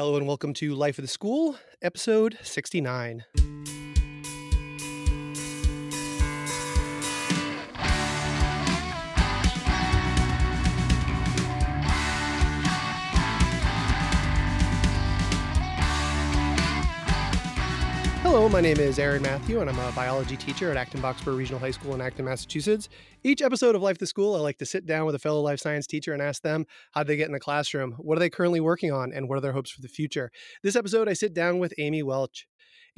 Hello and welcome to Life of the School, episode 69. Hello, my name is Aaron Mathieu, and I'm a biology teacher at Acton Boxborough Regional High School in Acton, Massachusetts. Each episode of Life the School, I like to sit down with a fellow life science teacher and ask them how they get in the classroom, what are they currently working on, and what are their hopes for the future. This episode, I sit down with Amy Welch.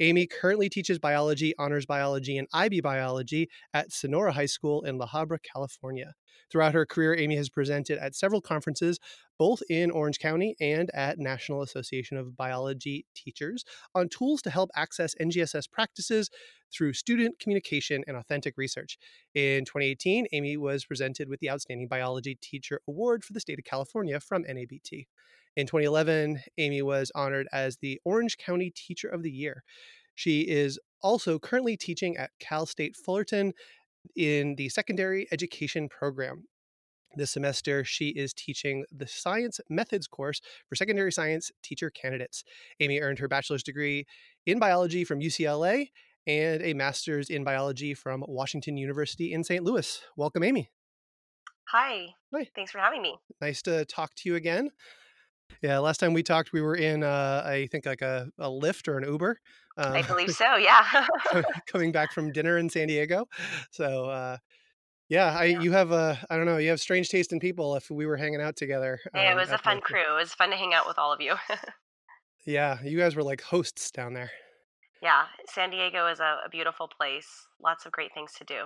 Amy currently teaches biology, honors biology, and IB biology at Sonora High School in La Habra, California. Throughout her career, Amy has presented at several conferences, both in Orange County and at National Association of Biology Teachers, on tools to help access NGSS practices through student communication and authentic research. In 2018, Amy was presented with the Outstanding Biology Teacher Award for the state of California from NABT. In 2011, Amy was honored as the Orange County Teacher of the Year. She is also currently teaching at Cal State Fullerton in the secondary education program. This semester, she is teaching the Science Methods course for secondary science teacher candidates. Amy earned her bachelor's degree in biology from UCLA and a master's in biology from Washington University in St. Louis. Welcome, Amy. Hi. Hi. Thanks for having me. Nice to talk to you again. Yeah, last time we talked, we were in, uh, I think, like a, a Lyft or an Uber. I Um, believe so. Yeah. coming back from dinner in San Diego. So, uh, yeah, I yeah. you have a I don't know, you have strange taste in people. If we were hanging out together, it um, was a fun crew. It was fun to hang out with all of you. yeah, you guys were like hosts down there. yeah. San Diego is a, a beautiful place. Lots of great things to do.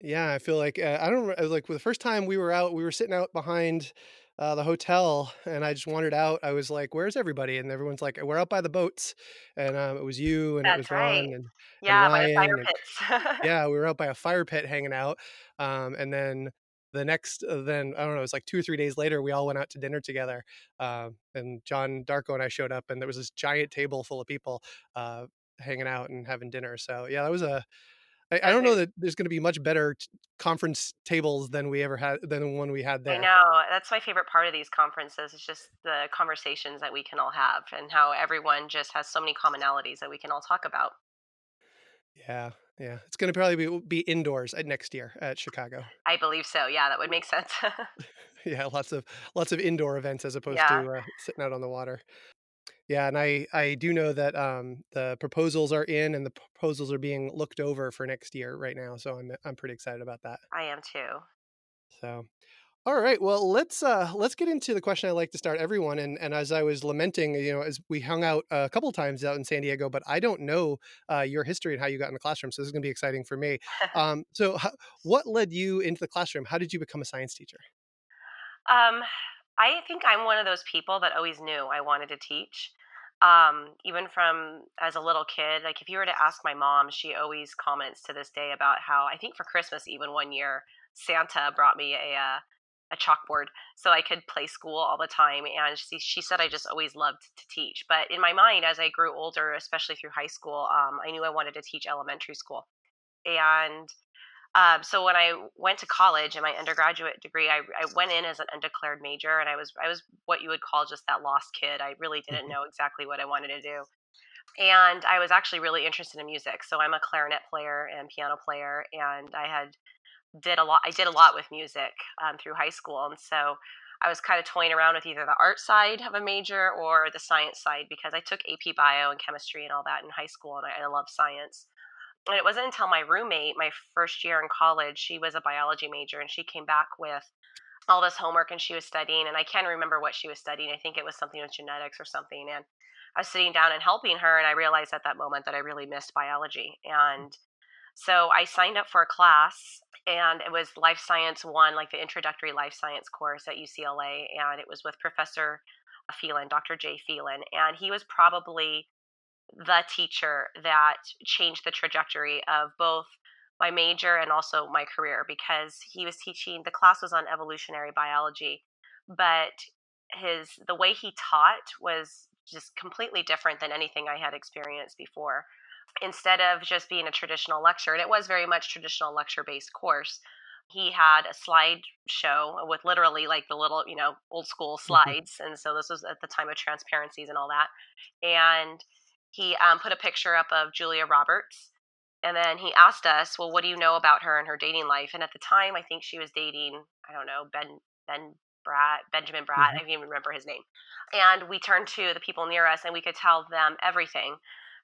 Yeah, I feel like uh, I don't like the first time we were out, we were sitting out behind uh, the hotel, and I just wandered out. I was like, "Where's everybody?" And everyone's like, "We're out by the boats." And um, it was you, and it was Ron, right. and and Yeah, by the fire Ryan, and pits. yeah, we were out by a fire pit hanging out. Um, and then the next, uh, then I don't know, it was like two or three days later, we all went out to dinner together. Um, and John Darko and I showed up, and there was this giant table full of people uh, hanging out and having dinner. So yeah, that was a. I, I don't know that there's going to be much better t- conference tables than we ever had than the one we had there. I know. That's my favorite part of these conferences It's just the conversations that we can all have and how everyone just has so many commonalities that we can all talk about. Yeah, yeah, it's going to probably be, be indoors at next year at Chicago. I believe so. Yeah, that would make sense. Yeah, lots of lots of indoor events as opposed yeah, to uh, sitting out on the water. Yeah, and I I do know that um, the proposals are in and the proposals are being looked over for next year right now. So I'm I'm pretty excited about that. I am too. So all right, well let's uh, let's get into the question I like to start everyone. And and as I was lamenting, you know, as we hung out a couple times out in San Diego, but I don't know uh, your history and how you got in the classroom. So this is going to be exciting for me. Um, so what led you into the classroom? How did you become a science teacher? Um, I think I'm one of those people that always knew I wanted to teach. Um, even from as a little kid, like if you were to ask my mom, she always comments to this day about how I think for Christmas, even one year, Santa brought me a uh, a chalkboard so I could play school all the time. And she she said I just always loved to teach. But in my mind, as I grew older, especially through high school, um, I knew I wanted to teach elementary school. And um, so when I went to college in my undergraduate degree, I, I went in as an undeclared major, and I was I was what you would call just that lost kid. I really didn't Mhm. know exactly what I wanted to do, and I was actually really interested in music. So I'm a clarinet player and piano player, and I had did a lot. I did a lot with music um, through high school, and so I was kind of toying around with either the art side of a major or the science side because I took AP Bio and chemistry and all that in high school, and I, I love science and it wasn't until my roommate, my first year in college, she was a biology major and she came back with all this homework and she was studying. And I can't remember what she was studying. I think it was something with genetics or something. And I was sitting down and helping her. And I realized at that moment that I really missed biology. Mm. And so I signed up for a class and it was Life Science One, like the introductory life science course at UCLA. And it was with Professor Phelan, Dr. Jay Phelan. And he was probably the teacher that changed the trajectory of both my major and also my career because he was teaching the class was on evolutionary biology but his the way he taught was just completely different than anything I had experienced before instead of just being a traditional lecture and it was very much traditional lecture based course he had a slide show with literally like the little, you know, old school Mhm. slides. And so this was at the time of transparencies and all that. And he um, put a picture up of Julia Roberts. And then he asked us, well, what do you know about her and her dating life? And at the time, I think she was dating, I don't know, Ben, Ben Bratt, Benjamin Bratt. I Mhm. don't even remember his name. And we turned to the people near us and we could tell them everything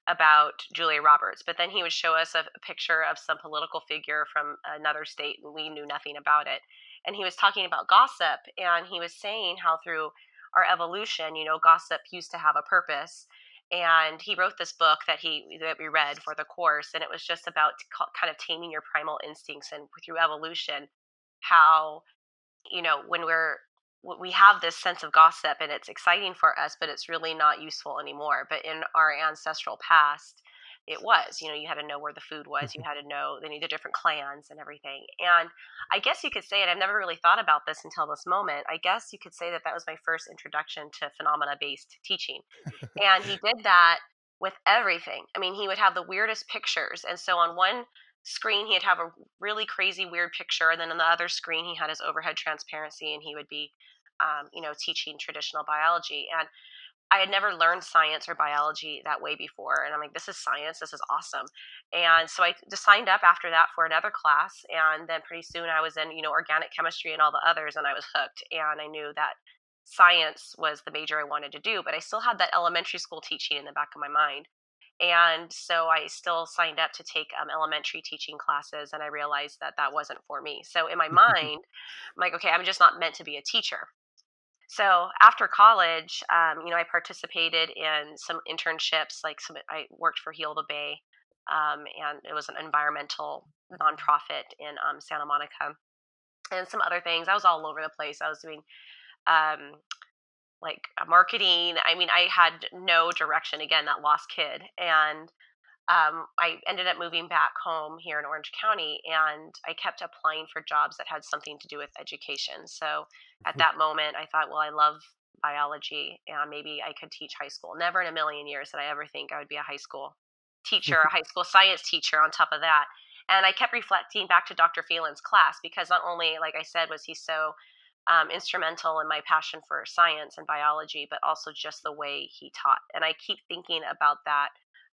about Julia Roberts. But then he would show us a picture of some political figure from another state and we knew nothing about it. And he was talking about gossip and he was saying how through our evolution, you know, gossip used to have a purpose. And he wrote this book that he that we read for the course, and it was just about kind of taming your primal instincts and through evolution, how you know when we're we have this sense of gossip and it's exciting for us but it's really not useful anymore but in our ancestral past it was you know you had to know where the food was you had to know they the different clans and everything and i guess you could say it i've never really thought about this until this moment i guess you could say that that was my first introduction to phenomena based teaching and he did that with everything i mean he would have the weirdest pictures and so on one screen he'd have a really crazy weird picture and then on the other screen he had his overhead transparency and he would be um, you know teaching traditional biology and i had never learned science or biology that way before and i'm like this is science this is awesome and so i just signed up after that for another class and then pretty soon i was in you know organic chemistry and all the others and i was hooked and i knew that science was the major i wanted to do but i still had that elementary school teaching in the back of my mind and so I still signed up to take um, elementary teaching classes, and I realized that that wasn't for me. So in my mind, I'm like, okay, I'm just not meant to be a teacher. So after college, um, you know, I participated in some internships. Like some, I worked for Heal the Bay, um, and it was an environmental nonprofit in um, Santa Monica, and some other things. I was all over the place. I was doing um, like marketing. I mean, I had no direction. Again, that lost kid, and um, I ended up moving back home here in Orange County, and I kept applying for jobs that had something to do with education. So at that moment, I thought, well, I love biology, and maybe I could teach high school. Never in a million years did I ever think I would be a high school teacher, a high school science teacher on top of that. And I kept reflecting back to Dr. Phelan's class because not only, like I said, was he so um, instrumental in my passion for science and biology, but also just the way he taught. And I keep thinking about that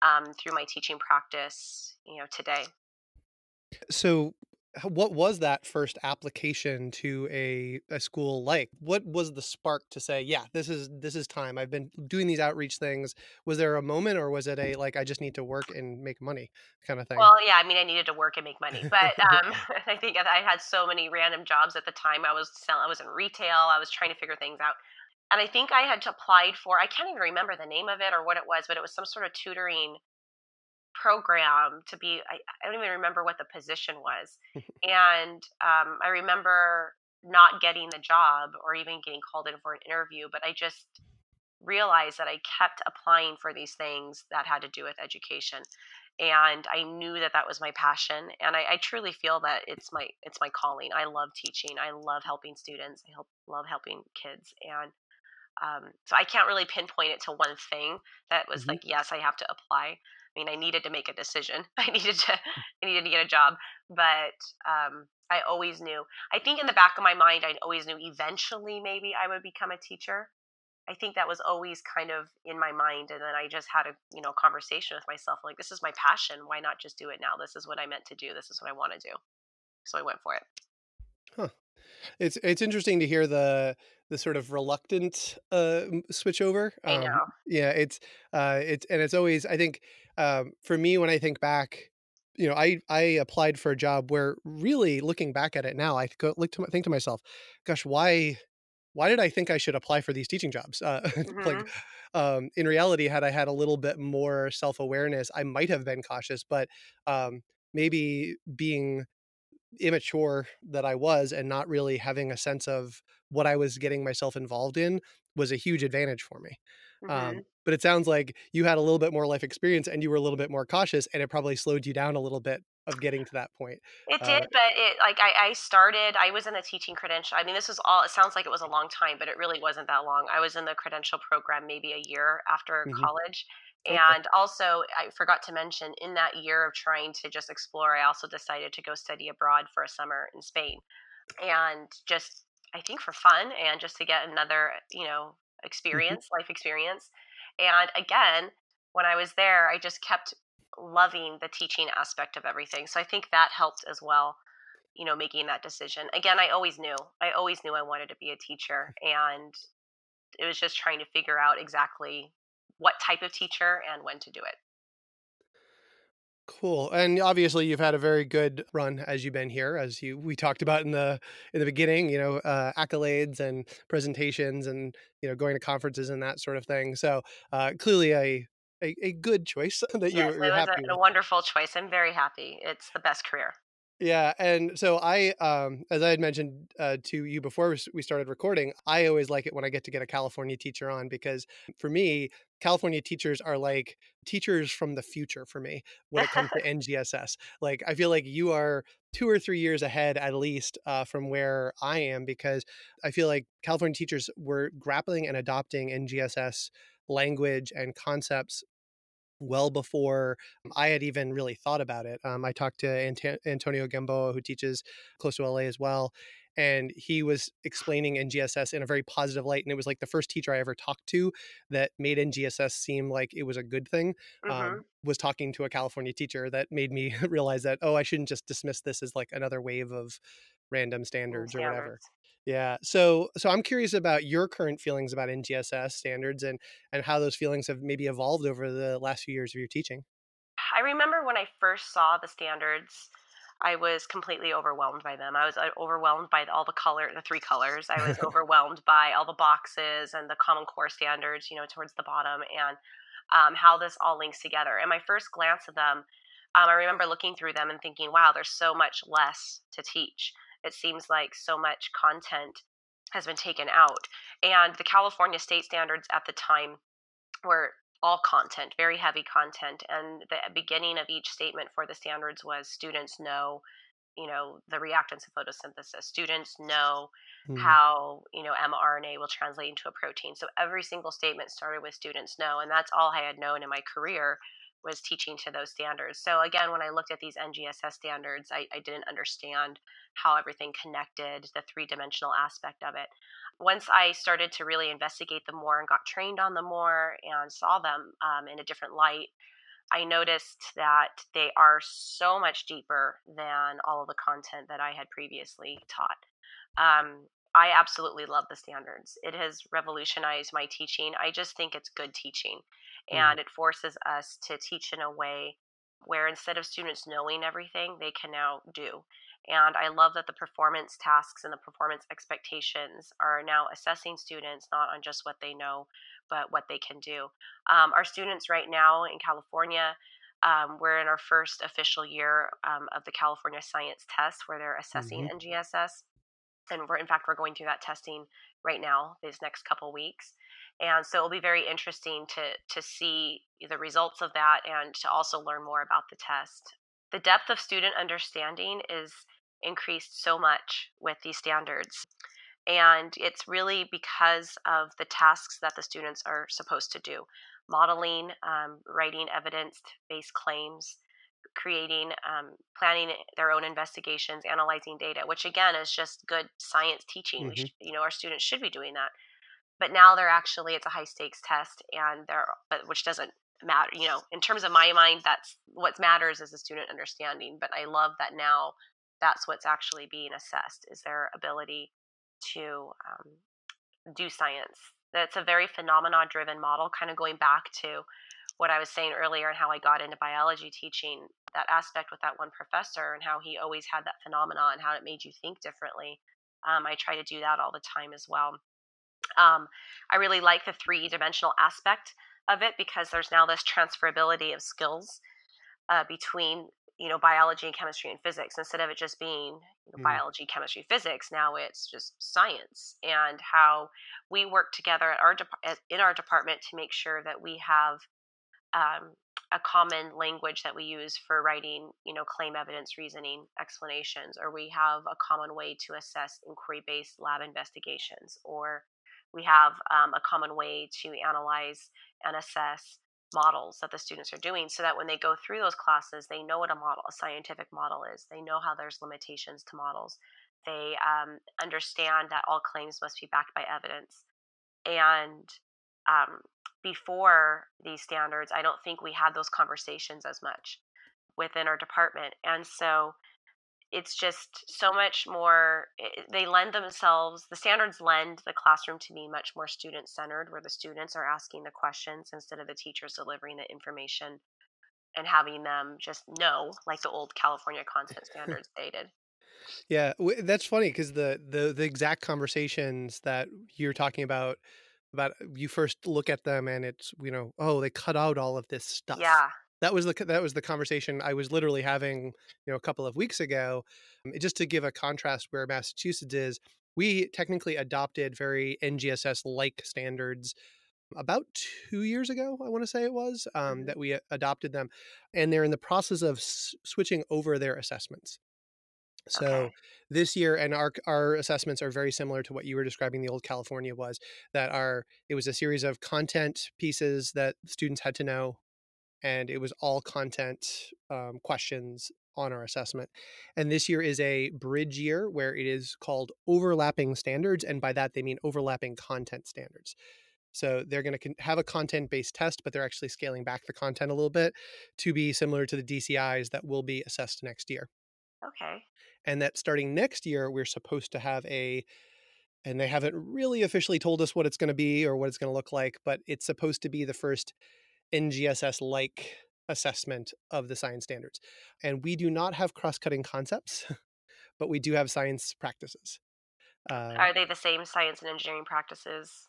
um, through my teaching practice, you know, today. So, what was that first application to a, a school like? What was the spark to say, yeah, this is this is time. I've been doing these outreach things. Was there a moment, or was it a like I just need to work and make money kind of thing? Well, yeah, I mean, I needed to work and make money, but um, I think I had so many random jobs at the time. I was selling, I was in retail. I was trying to figure things out, and I think I had applied for. I can't even remember the name of it or what it was, but it was some sort of tutoring program to be. I, I don't even remember what the position was, and um, I remember not getting the job or even getting called in for an interview, but I just realized that I kept applying for these things that had to do with education and I knew that that was my passion, and I, I, truly feel that it's my it's my calling. I love teaching. I love helping students. I help, love helping kids, and um, so I can't really pinpoint it to one thing that was Mhm. like, yes, I have to apply. I mean, I needed to make a decision. I needed to I needed to get a job, but um, I always knew. I think in the back of my mind, I always knew eventually maybe I would become a teacher. I think that was always kind of in my mind, and then I just had a you know conversation with myself like, this is my passion. Why not just do it now? This is what I meant to do. This is what I want to do. So I went for it. It's it's interesting to hear the the sort of reluctant uh switch over. Um yeah, it's uh it's and it's always I think um for me when I think back, you know, I I applied for a job where really looking back at it now, I go look to think to myself, gosh, why why did I think I should apply for these teaching jobs? Uh like hmm um in reality had I had a little bit more self-awareness, I might have been cautious, but um maybe being immature that I was and not really having a sense of what I was getting myself involved in was a huge advantage for me. hmm Um, but it sounds like you had a little bit more life experience and you were a little bit more cautious, and it probably slowed you down a little bit of getting to that point. It Uh, did, but it like I, I started. I was in the teaching credential. I mean, this was all. It sounds like it was a long time, but it really wasn't that long. I was in the credential program maybe a year after mhm, college, Okay. And also, I forgot to mention, in that year of trying to just explore, I also decided to go study abroad for a summer in Spain. And just, I think, for fun and just to get another, you know, mm-hmm. experience, mm-hmm. life experience. And again, when I was there, I just kept loving the teaching aspect of everything. So I think that helped as well, you know, making that decision. Again, I always knew, I always knew I wanted to be a teacher. And it was just trying to figure out exactly what type of teacher and when to do it. Cool. And obviously you've had a very good run as you've been here, as you we talked about in the in the beginning, you know, uh, accolades and presentations and you know going to conferences and that sort of thing. So uh, clearly a, a, a good choice that yes, you're, you're happy. A, a wonderful choice. I'm very happy. It's the best career. Yeah, and so I, um, as I had mentioned uh, to you before we started recording, I always like it when I get to get a California teacher on because for me, California teachers are like teachers from the future for me when it comes to NGSS. Like I feel like you are two or three years ahead at least uh, from where I am because I feel like California teachers were grappling and adopting NGSS language and concepts well before I had even really thought about it. Um, I talked to Ant- Antonio Gamboa, who teaches close to LA as well, and he was explaining NGSS in a very positive light. And it was like the first teacher I ever talked to that made NGSS seem like it was a good thing. Um, mm-hmm. Um, was talking to a California teacher that made me realize that oh, I shouldn't just dismiss this as like another wave of random standards, standards. or whatever. Yeah. So so I'm curious about your current feelings about NGSS standards and and how those feelings have maybe evolved over the last few years of your teaching. I remember when I first saw the standards, I was completely overwhelmed by them. I was uh, overwhelmed by all the color, the three colors. I was overwhelmed by all the boxes and the Common Core standards, you know, towards the bottom, and um, how this all links together. And my first glance at them, um, I remember looking through them and thinking, "Wow, there's so much less to teach." It seems like so much content has been taken out. And the California state standards at the time were all content, very heavy content. And the beginning of each statement for the standards was students know, you know, the reactants of photosynthesis. Students know mm. how, you know, mRNA will translate into a protein. So every single statement started with students know. And that's all I had known in my career was teaching to those standards. So again, when I looked at these NGSS standards, I, I didn't understand how everything connected, the three dimensional aspect of it. Once I started to really investigate them more and got trained on them more and saw them um, in a different light, I noticed that they are so much deeper than all of the content that I had previously taught. Um, I absolutely love the standards. It has revolutionized my teaching. I just think it's good teaching. Mm. And it forces us to teach in a way where instead of students knowing everything, they can now do. And I love that the performance tasks and the performance expectations are now assessing students not on just what they know, but what they can do. Um, our students right now in California, um, we're in our first official year um, of the California Science Test where they're assessing mm-hmm. NGSS. And we're, in fact, we're going through that testing right now, these next couple weeks. And so it'll be very interesting to, to see the results of that and to also learn more about the test. The depth of student understanding is increased so much with these standards. And it's really because of the tasks that the students are supposed to do modeling, um, writing evidence based claims, creating, um, planning their own investigations, analyzing data, which again is just good science teaching. Mm-hmm. Should, you know, our students should be doing that. But now they're actually, it's a high stakes test, and they're, but which doesn't matter you know in terms of my mind that's what matters is the student understanding but i love that now that's what's actually being assessed is their ability to um, do science. That's a very phenomena driven model kind of going back to what i was saying earlier and how i got into biology teaching that aspect with that one professor and how he always had that phenomena and how it made you think differently. Um, i try to do that all the time as well um, i really like the three dimensional aspect of it because there's now this transferability of skills uh, between you know biology and chemistry and physics instead of it just being you know, mm. biology chemistry physics now it's just science and how we work together at our de- in our department to make sure that we have um, a common language that we use for writing you know claim evidence reasoning explanations or we have a common way to assess inquiry based lab investigations or we have um, a common way to analyze and assess models that the students are doing so that when they go through those classes they know what a model a scientific model is. They know how there's limitations to models. They um, understand that all claims must be backed by evidence. And um, before these standards i don't think we had those conversations as much within our department. And so it's just so much more eh, they lend themselves the standards lend the classroom to be much more student centered where the students are asking the questions instead of the teachers delivering the information and having them just know like the old california content standards stated. Yeah that's funny because the, the the exact conversations that you're talking about about uh, you first look at them and it's you know oh they cut out all of this stuff. Yeah that was the that was the conversation I was literally having, you know, a couple of weeks ago. Um, just to give a contrast where Massachusetts is, we technically adopted very NGSS like standards about two years ago. I want to say it was um, mm-hmm. that we adopted them, and they're in the process of s- switching over their assessments. So okay. this year, and our our assessments are very similar to what you were describing. The old California was that our it was a series of content pieces that students had to know and it was all content um, questions on our assessment. And this year is a bridge year where it is called overlapping standards. And by that, they mean overlapping content standards. So they're going to have a content based test, but they're actually scaling back the content a little bit to be similar to the DCIs that will be assessed next year. Okay. And that starting next year, we're supposed to have a, and they haven't really officially told us what it's going to be or what it's going to look like, but it's supposed to be the first NGSS like assessment of the science standards. And we do not have cross cutting concepts, but we do have science practices. Uh, are they the same science and engineering practices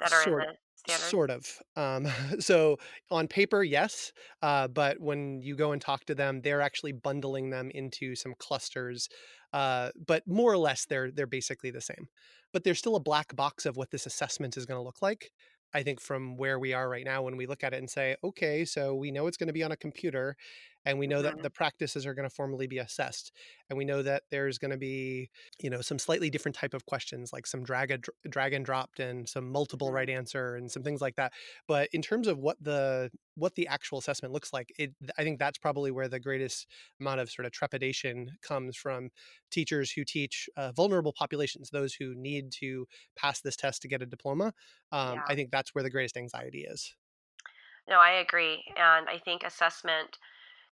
that are sort, in the standard? Sort of. Um, so on paper, yes, uh, but when you go and talk to them, they're actually bundling them into some clusters. Uh, but more or less, they're they're basically the same. But there's still a black box of what this assessment is going to look like. I think from where we are right now, when we look at it and say, okay, so we know it's going to be on a computer and we know mm-hmm. that the practices are going to formally be assessed and we know that there's going to be you know some slightly different type of questions like some drag and, drag and dropped and some multiple mm-hmm. right answer and some things like that but in terms of what the what the actual assessment looks like it i think that's probably where the greatest amount of sort of trepidation comes from teachers who teach uh, vulnerable populations those who need to pass this test to get a diploma um, yeah. i think that's where the greatest anxiety is no i agree and i think assessment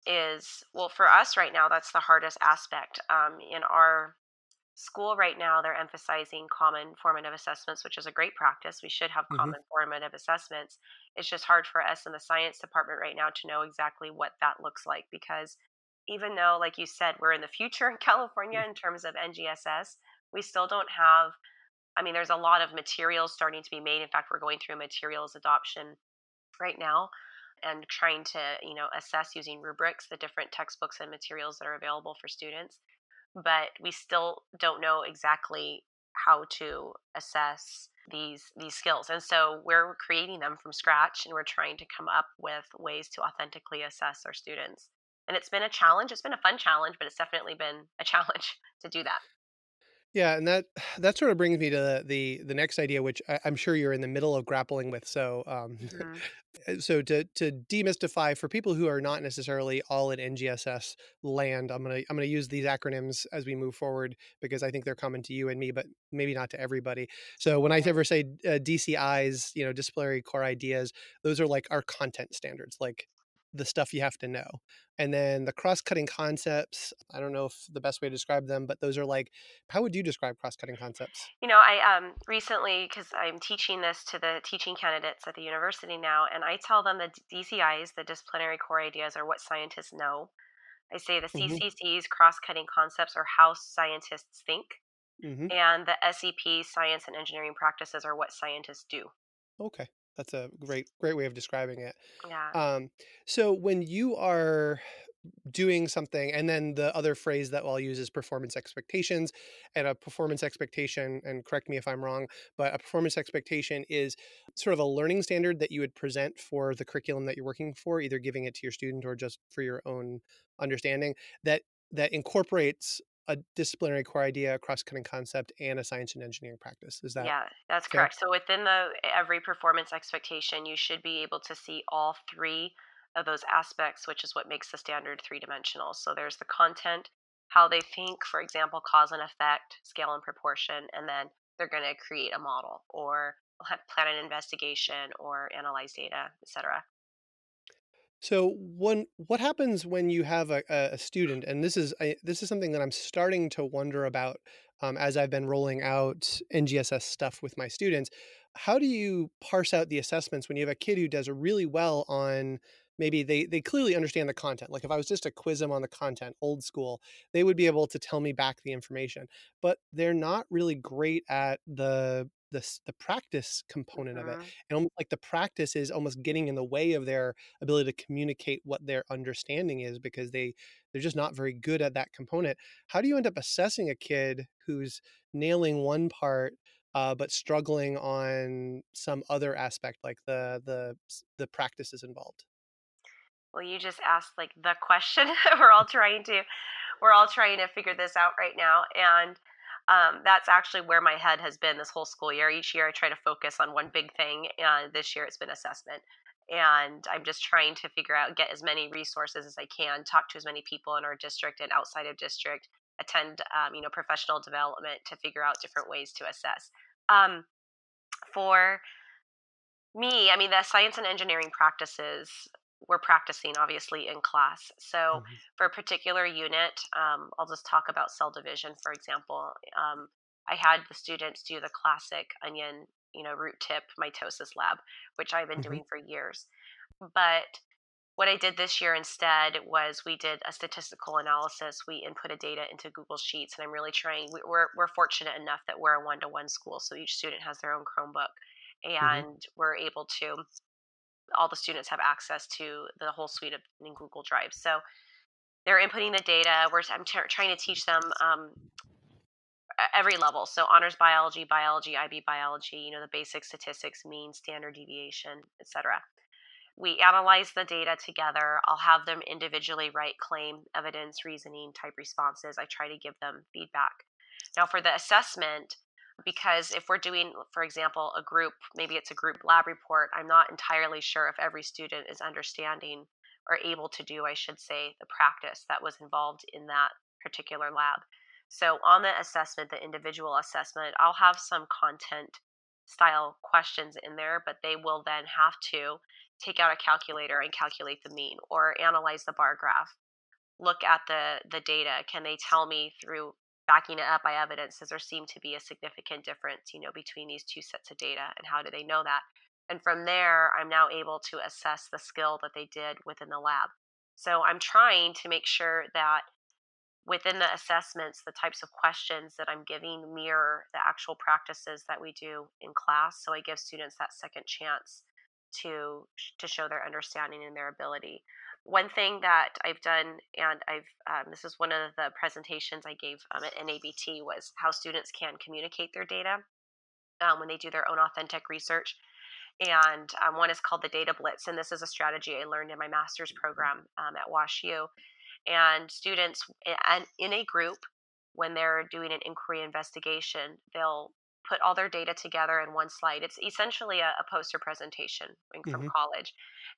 is well for us right now that's the hardest aspect um, in our school right now they're emphasizing common formative assessments which is a great practice. We should have mm-hmm. common formative assessments. It's just hard for us in the science department right now to know exactly what that looks like because even though like you said we're in the future in california in terms of ngss we still don't have i mean there's a lot of materials starting to be made. In fact we're going through materials adoption right now and trying to you know assess using rubrics the different textbooks and materials that are available for students but we still don't know exactly how to assess these these skills and so we're creating them from scratch and we're trying to come up with ways to authentically assess our students and it's been a challenge it's been a fun challenge but it's definitely been a challenge to do that yeah, and that that sort of brings me to the the, the next idea, which I, am sure you're in the middle of grappling with. So, um, mm-hmm. Uh, so to to demystify for people who are not necessarily all in NGSS land, I'm gonna I'm gonna use these acronyms as we move forward because I think they're common to you and me, but maybe not to everybody. So when I ever say uh, DCIs, you know, disciplinary core ideas, those are like our content standards, like the stuff you have to know. And then the cross cutting concepts, I don't know if the best way to describe them, but those are like, how would you describe cross cutting concepts? You know, I um, recently, because I'm teaching this to the teaching candidates at the university now, and I tell them the DCIs, the disciplinary core ideas, are what scientists know. I say the CCCs, mm-hmm. cross cutting concepts, are how scientists think. Mm-hmm. And the SEP, science and engineering practices, are what scientists do. Okay. That's a great great way of describing it. Yeah. Um, so when you are doing something and then the other phrase that I'll use is performance expectations and a performance expectation and correct me if I'm wrong but a performance expectation is sort of a learning standard that you would present for the curriculum that you're working for either giving it to your student or just for your own understanding that that incorporates a disciplinary core idea, a cross cutting concept, and a science and engineering practice. Is that Yeah, that's fair? correct. So within the every performance expectation, you should be able to see all three of those aspects, which is what makes the standard three dimensional. So there's the content, how they think, for example, cause and effect, scale and proportion, and then they're going to create a model or plan an investigation or analyze data, etc. So when what happens when you have a, a student, and this is this is something that I'm starting to wonder about um, as I've been rolling out NGSS stuff with my students. How do you parse out the assessments when you have a kid who does really well on maybe they they clearly understand the content. Like if I was just to quiz them on the content, old school, they would be able to tell me back the information, but they're not really great at the the, the practice component of it hmm and almost like the practice is almost getting in the way of their ability to communicate what their understanding is because they they're just not very good at that component. How do you end up assessing a kid who's nailing one part uh, but struggling on some other aspect like the the the practices involved? Well, you just asked like the question. we're all trying to we're all trying to figure this out right now, and um, that's actually where my head has been this whole school year. Each year, I try to focus on one big thing, and this year it's been assessment. And I'm just trying to figure out, get as many resources as I can, talk to as many people in our district and outside of district, attend, um, you know, professional development to figure out different ways to assess. Um, for me, I mean, the science and engineering practices we're practicing obviously in class. So Mhm. for a particular unit, um, I'll just talk about cell division, for example. Um, I had the students do the classic onion, you know, root tip mitosis lab, which I've been Mhm. doing for years. But what I did this year instead was we did a statistical analysis. We inputted data into Google Sheets, and I'm really trying. we- We're we're fortunate enough that we're a one to one school, so each student has their own Chromebook, Mhm. and we're able to all the students have access to the whole suite of in Google Drive. So they're inputting the data. We're, I'm t- trying to teach them um, every level. So honors biology, biology, IB biology, you know, the basic statistics, mean, standard deviation, etc. We analyze the data together. I'll have them individually write claim, evidence, reasoning type responses. I try to give them feedback. Now, for the assessment, because if we're doing, for example, a group, maybe it's a group lab report, I'm not entirely sure if every student is understanding or able to do, I should say, the practice that was involved in that particular lab. So, on the assessment, the individual assessment, I'll have some content style questions in there, but they will then have to take out a calculator and calculate the mean or analyze the bar graph look at the the data can they tell me through backing it up by evidence does there seem to be a significant difference you know between these two sets of data and how do they know that? And from there i'm now able to assess the skill that they did within the lab. So i'm trying to make sure that within the assessments the types of questions that i'm giving mirror the actual practices that we do in class so i give students that second chance to to show their understanding and their ability one thing that I've done, and I've um, this is one of the presentations I gave um, at NABT, was how students can communicate their data um, when they do their own authentic research. And um, one is called the Data Blitz, and this is a strategy I learned in my master's program um, at WashU. And students and in a group, when they're doing an inquiry investigation, they'll put all their data together in one slide. It's essentially a, a poster presentation from Mhm. college,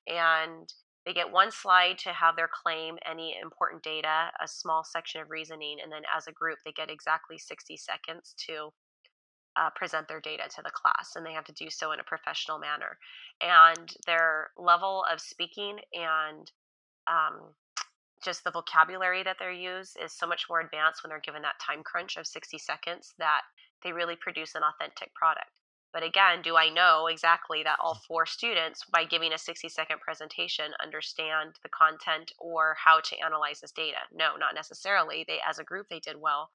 and they get one slide to have their claim, any important data, a small section of reasoning, and then as a group, they get exactly 60 seconds to uh, present their data to the class, and they have to do so in a professional manner. And their level of speaking and um, just the vocabulary that they use is so much more advanced when they're given that time crunch of 60 seconds that they really produce an authentic product. But again, do I know exactly that all four students, by giving a 60 second presentation, understand the content or how to analyze this data? No, not necessarily. They, as a group, they did well.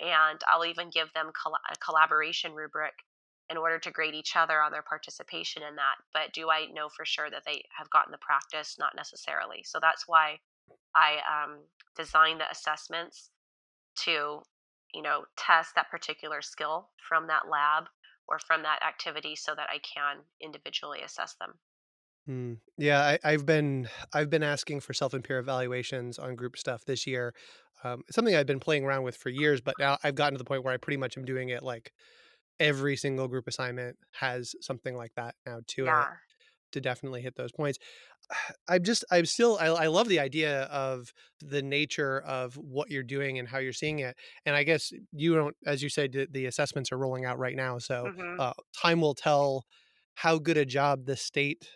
And I'll even give them a collaboration rubric in order to grade each other on their participation in that. But do I know for sure that they have gotten the practice? Not necessarily. So that's why I um, designed the assessments to, you know, test that particular skill from that lab or from that activity so that I can individually assess them. Mm. Yeah, I, I've been I've been asking for self and peer evaluations on group stuff this year, um, it's something I've been playing around with for years, but now I've gotten to the point where I pretty much am doing it like every single group assignment has something like that now to it to definitely hit those points. I'm just I'm still I, I love the idea of the nature of what you're doing and how you're seeing it. And I guess you don't, as you said, the, the assessments are rolling out right now, so hmm uh, time will tell how good a job the state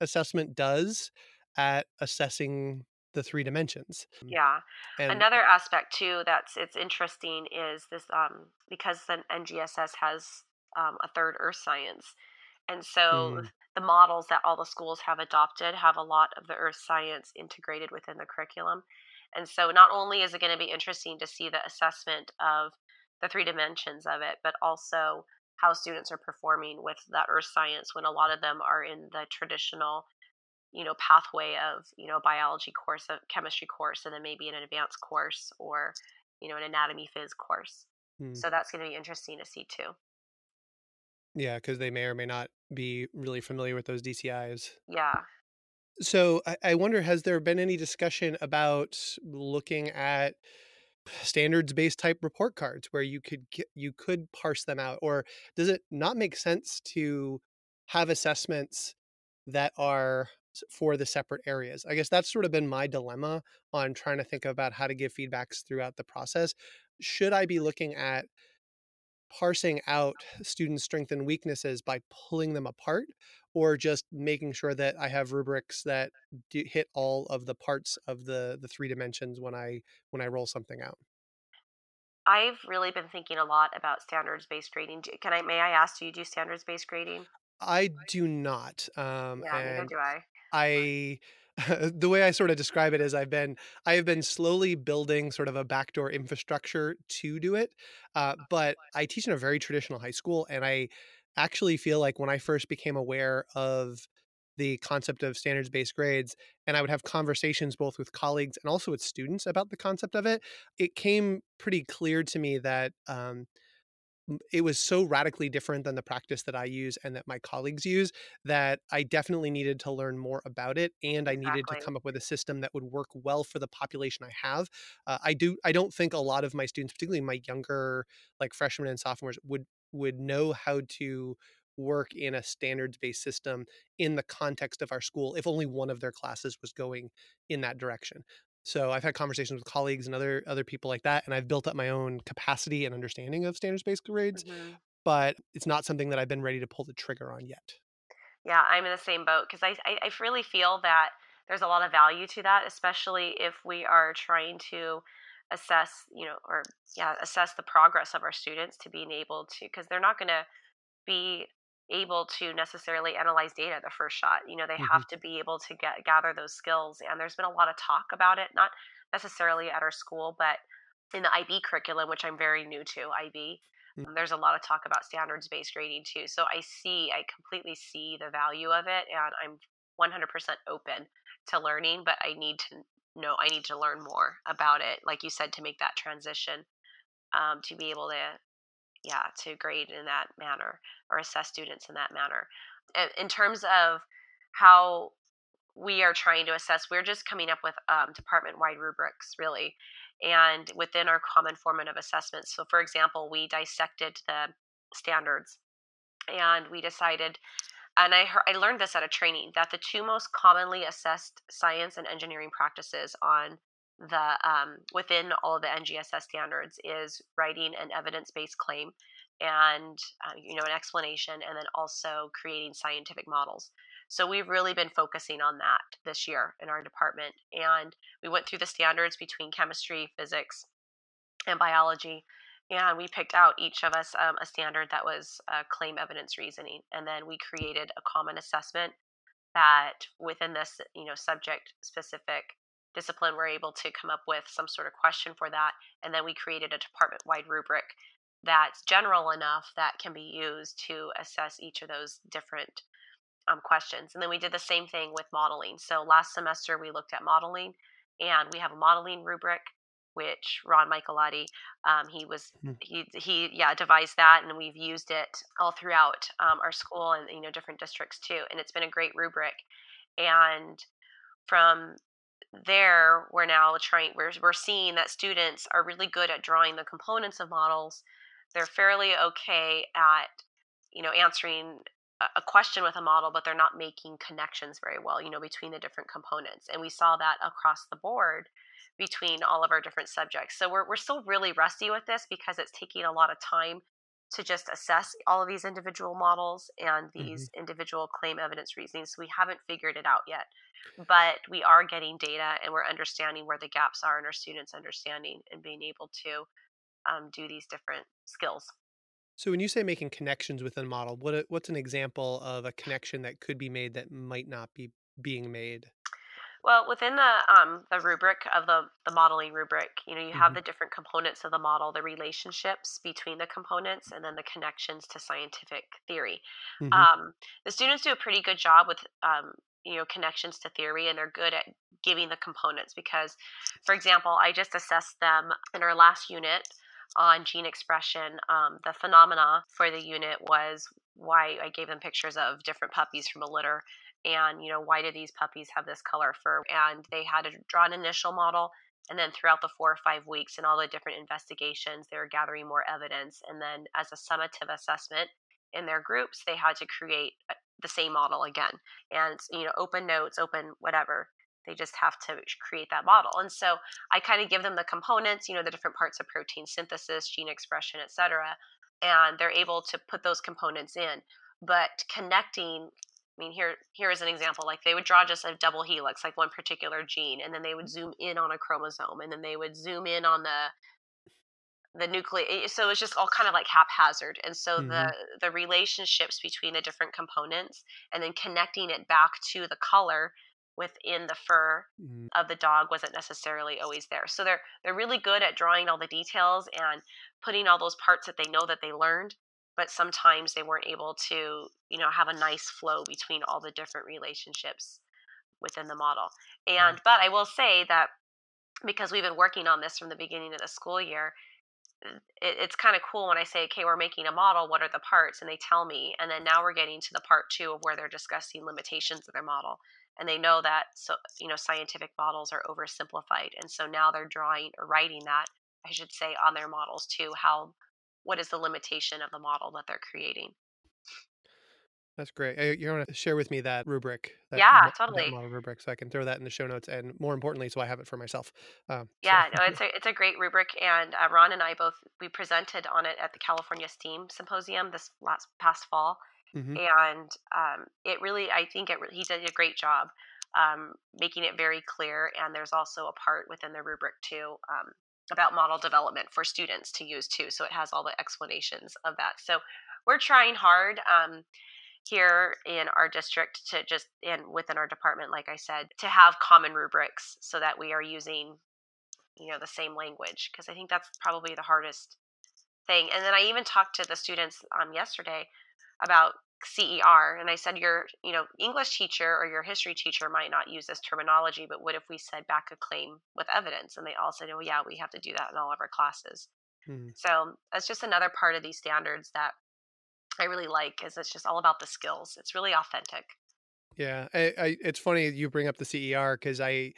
assessment does at assessing the three dimensions. Mm, Yeah. And Another aspect too that's it's interesting is this um because the NGSS has um, a third Earth science, and so mm, the models that all the schools have adopted have a lot of the Earth science integrated within the curriculum. And so not only is it going to be interesting to see the assessment of the three dimensions of it, but also how students are performing with that Earth science when a lot of them are in the traditional you know pathway of you know biology course a chemistry course and then maybe an advanced course or you know an anatomy phys course. Mm, so that's going to be interesting to see too. Yeah, because they may or may not be really familiar with those DCIs. yeah So I, I wonder, has there been any discussion about looking at standards based type report cards where you could get, you could parse them out, or does it not make sense to have assessments that are for the separate areas? I guess that's sort of been my dilemma on trying to think about how to give feedbacks throughout the process. Should I be looking at parsing out students' strengths and weaknesses by pulling them apart or just making sure that I have rubrics that do hit all of the parts of the the three dimensions when I when I roll something out. i've really been thinking a lot about standards based grading. Can i may i ask do you do standards based grading? I do not um yeah neither do i. I the way I sort of describe it is I've been I have been slowly building sort of a backdoor infrastructure to do it. Uh, but I teach in a very traditional high school, and I actually feel like when I first became aware of the concept of standards based grades, and I would have conversations both with colleagues and also with students about the concept of it, it came pretty clear to me that um, it was so radically different than the practice that I use and that my colleagues use that I definitely needed to learn more about it and I needed to come up with a system that would work well for the population I have. Uh, I do I don't think a lot of my students, particularly my younger like freshmen and sophomores would would know how to work in a standards based system in the context of our school if only one of their classes was going in that direction. So I've had conversations with colleagues and other other people like that, and I've built up my own capacity and understanding of standards based grades, hmm but it's not something that I've been ready to pull the trigger on yet. Yeah, I'm in the same boat because I, I I really feel that there's a lot of value to that, especially if we are trying to assess, you know, or yeah, assess the progress of our students to being able to because they're not going to be able to necessarily analyze data the first shot. You know, they Mhm. have to be able to get gather those skills, and there's been a lot of talk about it, not necessarily at our school, but in the IB curriculum, which I'm very new to, IB, Mm, um, there's a lot of talk about standards based grading too. So I see, I completely see the value of it, and I'm 100% open to learning, but I need to know, I need to learn more about it, like you said, to make that transition, um, to be able to, yeah, to grade in that manner or assess students in that manner. In terms of how we are trying to assess we're just coming up with um, department wide rubrics really and within our common formative assessments so for example we dissected the standards and we decided and I, heard, I learned this at a training that the two most commonly assessed science and engineering practices on the um, within all the ngss standards is writing an evidence-based claim and uh, you know an explanation and then also creating scientific models. So we've really been focusing on that this year in our department and we went through the standards between chemistry physics and biology and we picked out each of us um, a standard that was uh, claim evidence reasoning and then we created a common assessment that within this you know subject specific discipline we're able to come up with some sort of question for that and then we created a department wide rubric that's general enough that can be used to assess each of those different um, questions. And then we did the same thing with modeling. So last semester we looked at modeling, and we have a modeling rubric, which Ron Michelotti, um, he was mm, he he yeah devised that, and we've used it all throughout um, our school and you know different districts too. And it's been a great rubric. And from there we're now trying we're, we're seeing that students are really good at drawing the components of models. They're fairly okay at you know answering a question with a model but they're not making connections very well you know between the different components. And we saw that across the board between all of our different subjects. So we're, we're still really rusty with this because it's taking a lot of time to just assess all of these individual models and these mm-hmm. individual claim evidence reasonings so we haven't figured it out yet but we are getting data and we're understanding where the gaps are in our students understanding and being able to um, do these different skills so when you say making connections within a model, what what's an example of a connection that could be made that might not be being made? Well, within the um, the rubric of the the modeling rubric, you know, you have mm-hmm. the different components of the model, the relationships between the components, and then the connections to scientific theory. Mm-hmm. Um, the students do a pretty good job with um, you know connections to theory, and they're good at giving the components because, for example, I just assessed them in our last unit on gene expression. Um, the phenomena for the unit was why I gave them pictures of different puppies from a litter and, you know, why do these puppies have this color fur? And they had to draw an initial model. And then throughout the four or five weeks and all the different investigations, they were gathering more evidence. And then as a summative assessment in their groups, they had to create uh, the same model again and, you know, open notes, open whatever they just have to create that model. And so I kind of give them the components, you know, the different parts of protein synthesis, gene expression, et cetera, and they're able to put those components in. But connecting, I mean, here here is an example. Like they would draw just a double helix, like one particular gene, and then they would zoom in on a chromosome, and then they would zoom in on the the nucleus so it's just all kind of like haphazard and so mm-hmm. the the relationships between the different components and then connecting it back to the color within the fur mm-hmm. of the dog wasn't necessarily always there. So they're they're really good at drawing all the details and putting all those parts that they know that they learned, but sometimes they weren't able to, you know, have a nice flow between all the different relationships within the model. And but I will say that because we've been working on this from the beginning of the school year, it, it's kind of cool when I say, okay, we're making a model. What are the parts? And they tell me. And then now we're getting to the part two of where they're discussing limitations of their model and they know that so you know scientific models are oversimplified and so now they're drawing or writing that i should say on their models too how what is the limitation of the model that they're creating that's great. You want to share with me that rubric? That, yeah, totally. That model rubric, so I can throw that in the show notes, and more importantly, so I have it for myself. Um, yeah, so. no, it's a it's a great rubric, and uh, Ron and I both we presented on it at the California STEAM Symposium this last past fall, Mm-hmm. And um, it really, I think it, he did a great job um, making it very clear. And there's also a part within the rubric too um, about model development for students to use too. So it has all the explanations of that. So we're trying hard um, here in our district to just and within our department, like I said, to have common rubrics so that we are using, you know, the same language because I think that's probably the hardest thing. And then I even talked to the students um, yesterday about CER. And I said, your, you know, English teacher or your history teacher might not use this terminology, but what if we said back a claim with evidence? And they all said, oh, yeah, we have to do that in all of our classes. Hmm. So that's just another part of these standards that I really like is it's just all about the skills. It's really authentic. Yeah. I, I, it's funny you bring up the CER because I,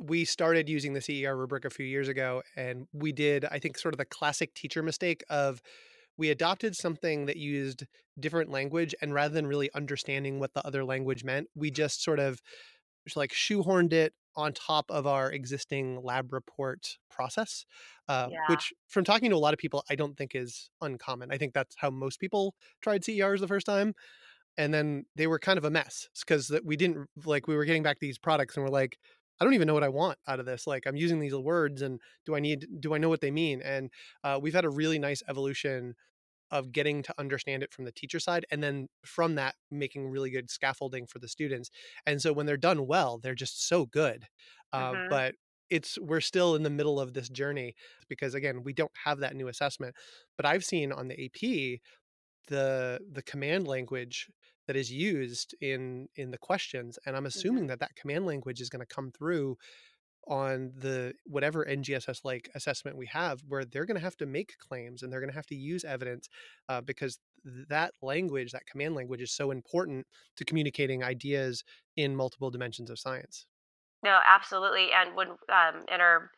we started using the CER rubric a few years ago and we did, I think, sort of the classic teacher mistake of, we adopted something that used different language and rather than really understanding what the other language meant we just sort of like shoehorned it on top of our existing lab report process uh, yeah. which from talking to a lot of people i don't think is uncommon i think that's how most people tried cers the first time and then they were kind of a mess because we didn't like we were getting back these products and we're like I don't even know what I want out of this. Like I'm using these words and do I need, do I know what they mean? And uh, we've had a really nice evolution of getting to understand it from the teacher side and then from that making really good scaffolding for the students and so when they're done well they're just so good uh, mm-hmm. but it's we're still in the middle of this journey because again we don't have that new assessment but i've seen on the ap the the command language that is used in in the questions and i'm assuming that that command language is going to come through on the whatever ngss like assessment we have where they're going to have to make claims and they're going to have to use evidence uh, because that language that command language is so important to communicating ideas in multiple dimensions of science No, absolutely. And when um, in our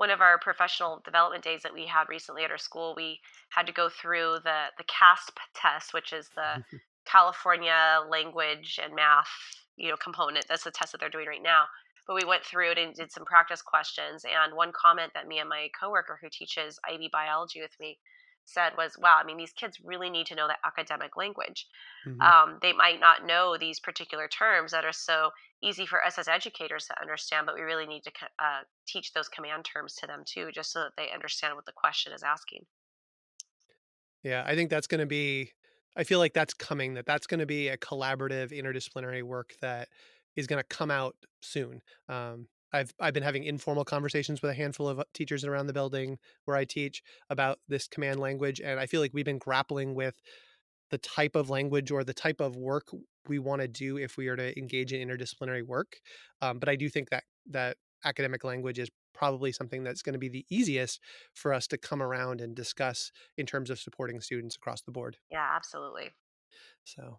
one of our professional development days that we had recently at our school, we had to go through the the CASP test, which is the mm-hmm. California Language and Math, you know, component. That's the test that they're doing right now. But we went through it and did some practice questions. And one comment that me and my coworker who teaches IB biology with me said was, wow, I mean, these kids really need to know that academic language. Mm-hmm. Um, they might not know these particular terms that are so easy for us as educators to understand, but we really need to uh, teach those command terms to them too, just so that they understand what the question is asking. Yeah, I think that's going to be, I feel like that's coming, that that's going to be a collaborative interdisciplinary work that is going to come out soon. Um, I've I've been having informal conversations with a handful of uh, teachers around the building where I teach about this command language, and I feel like we've been grappling with the type of language or the type of work we want to do if we are to engage in interdisciplinary work. Um, but I do think that that academic language is probably something that's going to be the easiest for us to come around and discuss in terms of supporting students across the board. Yeah, absolutely. So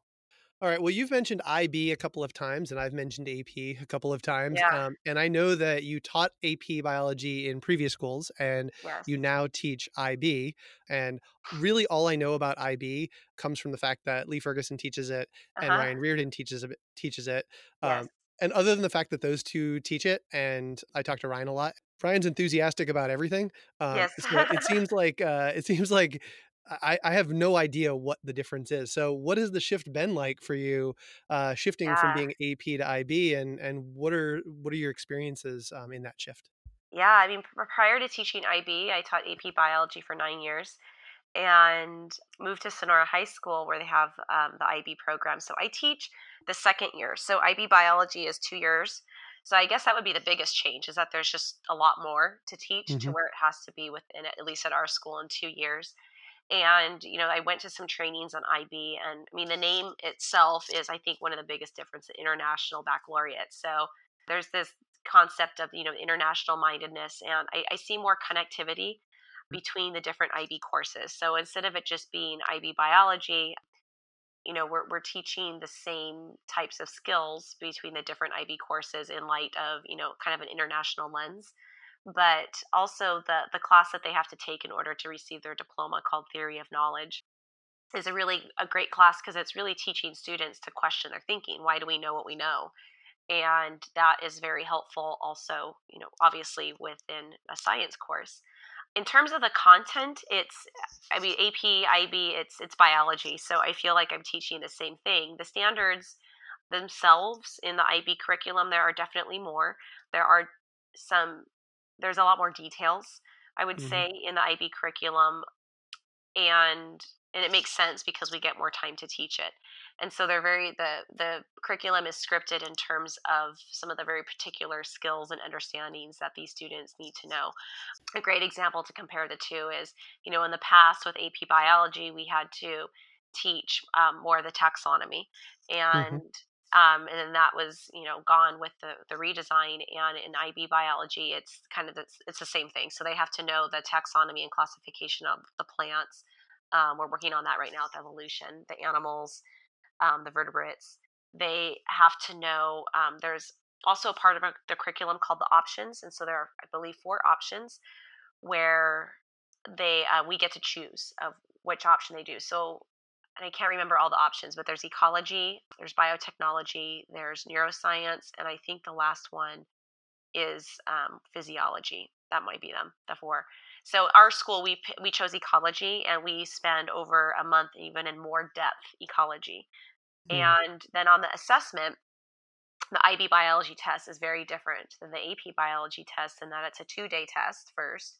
all right. Well, you've mentioned IB a couple of times, and I've mentioned AP a couple of times. Yeah. Um, and I know that you taught AP biology in previous schools, and yes. you now teach IB. And really, all I know about IB comes from the fact that Lee Ferguson teaches it, uh-huh. and Ryan Reardon teaches it. Teaches it. Yes. Um, and other than the fact that those two teach it, and I talk to Ryan a lot, Ryan's enthusiastic about everything. Um, yes. so it seems like uh, it seems like I, I have no idea what the difference is. So, what has the shift been like for you, uh, shifting yeah. from being AP to IB, and and what are what are your experiences um, in that shift? Yeah, I mean, prior to teaching IB, I taught AP biology for nine years, and moved to Sonora High School where they have um, the IB program. So I teach the second year. So IB biology is two years. So I guess that would be the biggest change is that there's just a lot more to teach mm-hmm. to where it has to be within at least at our school in two years and you know i went to some trainings on ib and i mean the name itself is i think one of the biggest difference international baccalaureate. So there's this concept of you know international mindedness and I, I, see more connectivity between the different ib courses. So instead of it just being ib biology you know we're, we're teaching the same types of skills between the different ib courses in light of you know kind of an international lens but also the the class that they have to take in order to receive their diploma called Theory of Knowledge is a really a great class because it's really teaching students to question their thinking. Why do we know what we know? And that is very helpful also, you know, obviously within a science course. In terms of the content, it's I mean AP, IB, it's it's biology. So I feel like I'm teaching the same thing. The standards themselves in the IB curriculum there are definitely more. There are some there's a lot more details i would mm-hmm. say in the ib curriculum and and it makes sense because we get more time to teach it and so they're very the the curriculum is scripted in terms of some of the very particular skills and understandings that these students need to know a great example to compare the two is you know in the past with ap biology we had to teach um, more of the taxonomy mm-hmm. and mm-hmm. Um, and then that was you know gone with the, the redesign and in ib biology it's kind of it's, it's the same thing. So they have to know the taxonomy and classification of the plants. Um, we're working on that right now with evolution the animals um, the vertebrates. They have to know um, there's also a part of the curriculum called the options and so there are i believe four options where they uh, we get to choose of which option they do. So and I can't remember all the options, but there's ecology, there's biotechnology, there's neuroscience, and I think the last one is um, physiology. That might be them, the four. So our school, we we chose ecology, and we spend over a month even in more depth ecology. Mm. And then on the assessment, the IB biology test is very different than the AP biology test in that it's a two day test first.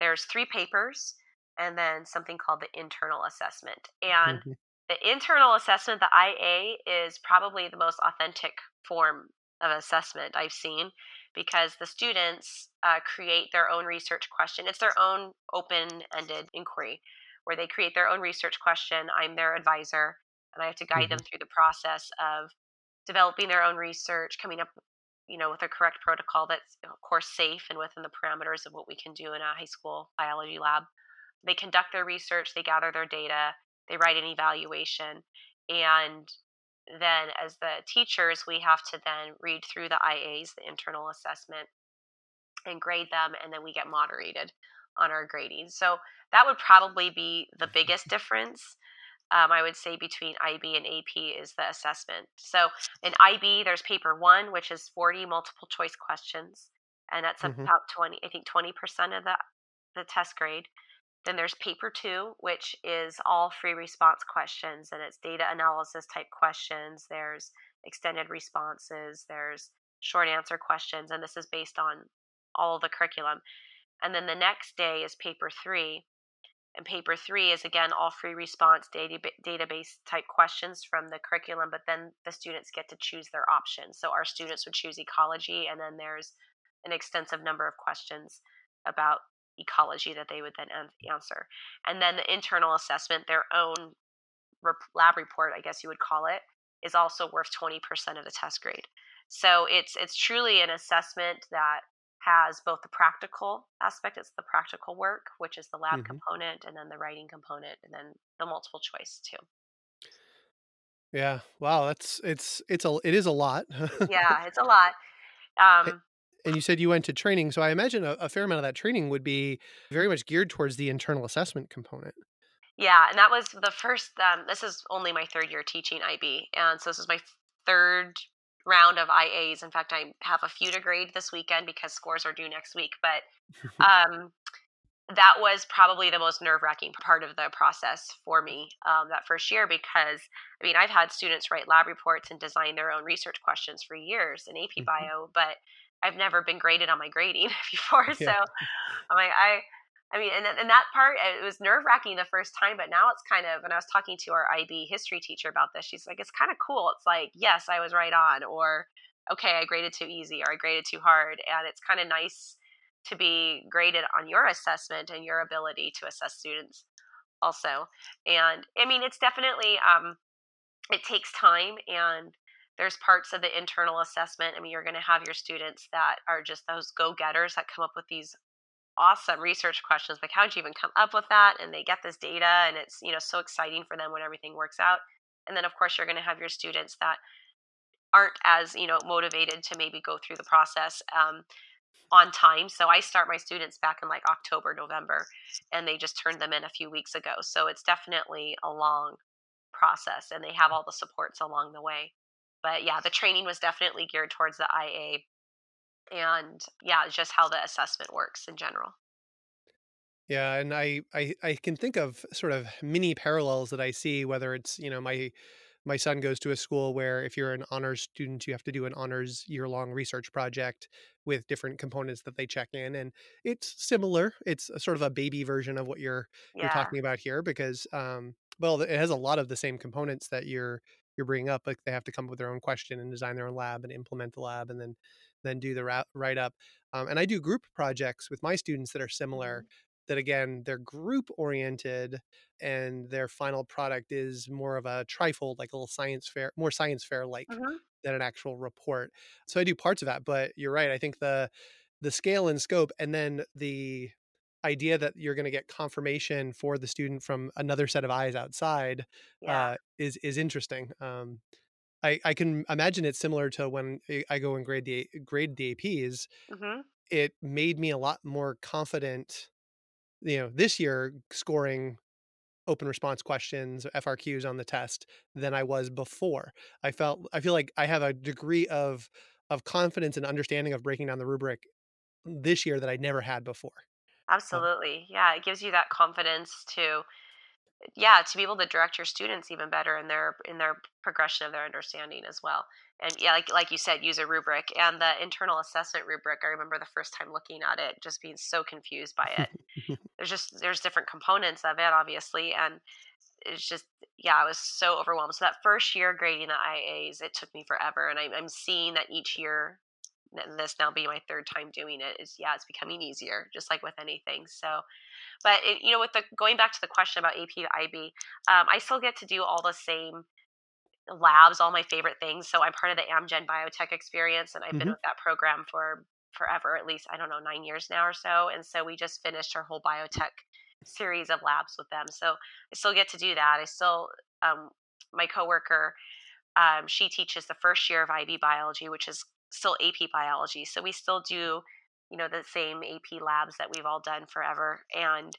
There's three papers and then something called the internal assessment. And mm-hmm. the internal assessment, the IA, is probably the most authentic form of assessment I've seen because the students uh, create their own research question. It's their own open ended inquiry where they create their own research question. I'm their advisor, and I have to guide mm-hmm. them through the process of developing their own research, coming up you know with a correct protocol that's of course safe and within the parameters of what we can do in a high school biology lab they conduct their research, they gather their data, they write an evaluation, and then as the teachers, we have to then read through the IAs, the internal assessment, and grade them, and then we get moderated on our grading. So that would probably be the biggest difference. Um, I would say between IB and AP is the assessment. So in IB, there's paper one, which is 40 multiple choice questions, and that's mm-hmm. about 20, I think 20% of the, the test grade. Then there's paper two, which is all free response questions, and it's data analysis type questions. There's extended responses, there's short answer questions, and this is based on all the curriculum. And then the next day is paper three. And paper three is again all free response data, database type questions from the curriculum, but then the students get to choose their options. So our students would choose ecology, and then there's an extensive number of questions about ecology that they would then answer. And then the internal assessment, their own lab report, I guess you would call it, is also worth 20% of the test grade. So it's it's truly an assessment that has both the practical aspect, it's the practical work, which is the lab mm-hmm. component, and then the writing component, and then the multiple choice too. Yeah. Wow. That's it's it's a it is a lot. yeah, it's a lot. Um, and you said you went to training, so I imagine a, a fair amount of that training would be very much geared towards the internal assessment component. Yeah, and that was the first. Um, this is only my third year teaching IB, and so this is my third round of IAs. In fact, I have a few to grade this weekend because scores are due next week. But um, that was probably the most nerve wracking part of the process for me um, that first year because I mean, I've had students write lab reports and design their own research questions for years in AP mm-hmm. Bio, but I've never been graded on my grading before. Yeah. So I'm like, I I mean, and, and that part, it was nerve wracking the first time, but now it's kind of, and I was talking to our IB history teacher about this. She's like, it's kind of cool. It's like, yes, I was right on, or okay, I graded too easy, or I graded too hard. And it's kind of nice to be graded on your assessment and your ability to assess students also. And I mean, it's definitely, um, it takes time and there's parts of the internal assessment. I mean, you're going to have your students that are just those go getters that come up with these awesome research questions like how'd you even come up with that? And they get this data and it's you know so exciting for them when everything works out. And then of course you're going to have your students that aren't as you know motivated to maybe go through the process um, on time. So i start my students back in like october november and they just turned them in a few weeks ago. So it's definitely a long process and they have all the supports along the way but yeah the training was definitely geared towards the ia and yeah, just how the assessment works in general. Yeah, and I, I I can think of sort of mini parallels that I see whether it's, you know, my my son goes to a school where if you're an honors student you have to do an honors year long research project with different components that they check in and it's similar it's sort of a baby version of what you're yeah. you're talking about here because um well it has a lot of the same components that you're you're bringing up like they have to come up with their own question and design their own lab and implement the lab and then then do the write up. Um, and I do group projects with my students that are similar. Mm-hmm. That again, they're group oriented, and their final product is more of a trifold, like a little science fair, more science fair like mm-hmm. than an actual report. So I do parts of that, but you're right. I think the the scale and scope, and then the idea that you're going to get confirmation for the student from another set of eyes outside yeah. uh, is is interesting. Um, I, I can imagine it's similar to when I go and grade the grade the APs. Mm-hmm. It made me a lot more confident. You know, this year scoring open response questions, FRQs on the test than I was before. I felt I feel like I have a degree of of confidence and understanding of breaking down the rubric this year that I never had before. Absolutely. Yeah, it gives you that confidence to yeah to be able to direct your students even better in their in their progression of their understanding as well. And yeah like like you said use a rubric and the internal assessment rubric i remember the first time looking at it just being so confused by it. There's just there's different components of it obviously and it's just yeah i was so overwhelmed. So that first year grading the ias it took me forever and I'm, I'm seeing that each year and this now being my third time doing it is yeah it's becoming easier just like with anything so but it, you know, with the going back to the question about AP IB, um, I still get to do all the same labs, all my favorite things. So I'm part of the Amgen Biotech experience, and I've mm-hmm. been with that program for forever, at least I don't know nine years now or so. And so we just finished our whole biotech series of labs with them. So I still get to do that. I still um, my coworker um, she teaches the first year of IB biology, which is still AP biology. So we still do, you know, the same AP labs that we've all done forever. And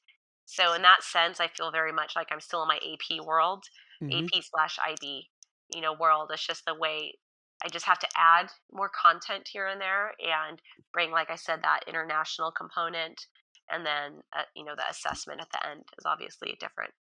so in that sense, I feel very much like I'm still in my AP world, hmm AP slash IB, you know, world. It's just the way I just have to add more content here and there and bring, like I said, that international component. And then, uh, you know, the assessment at the end is obviously different.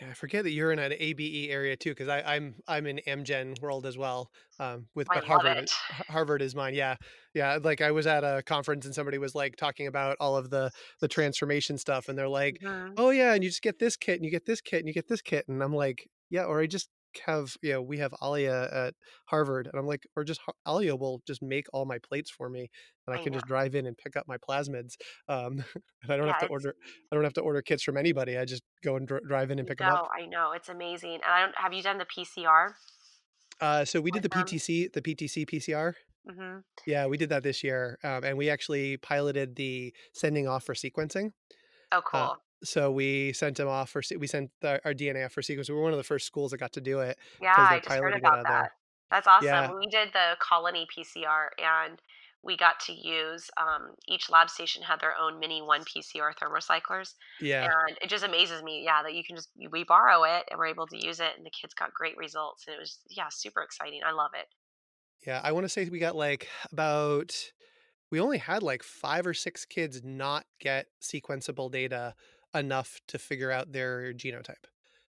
Yeah, I forget that you're in an ABE area too, because I'm I'm in Amgen world as well. Um, with I but Harvard, it. Harvard is mine. Yeah, yeah. Like I was at a conference and somebody was like talking about all of the the transformation stuff, and they're like, hmm "Oh yeah, and you just get this kit, and you get this kit, and you get this kit," and I'm like, "Yeah," or I just have you know we have Alia at Harvard, and I'm like, or just Alia will just make all my plates for me, and I I can know. just drive in and pick up my plasmids, um, and I don't have to order I don't have to order kits from anybody. I just go and dr- drive in and pick them up. I know it's amazing. And I don't have you done the PCR Uh, so we did the them? PTC, the PTC PCR. Mm-hmm. Yeah, we did that this year, um, and we actually piloted the sending off for sequencing. Oh, Uh, cool. So we sent them off for we sent the, our DNA off for sequence. We were one of the first schools that got to do it Yeah, I just heard about that. there. That's awesome. Yeah, We did the colony PCR and we got to use um, each lab station had their own miniOne PCR thermocyclers. yeah, And it just amazes me, yeah, that you can just, we borrow it and we're able to use it and the kids got great results. And it was, yeah, super exciting. I love it. yeah. I want to say we got like about we only had like five or six kids not get sequenceable data enough to figure out their genotype.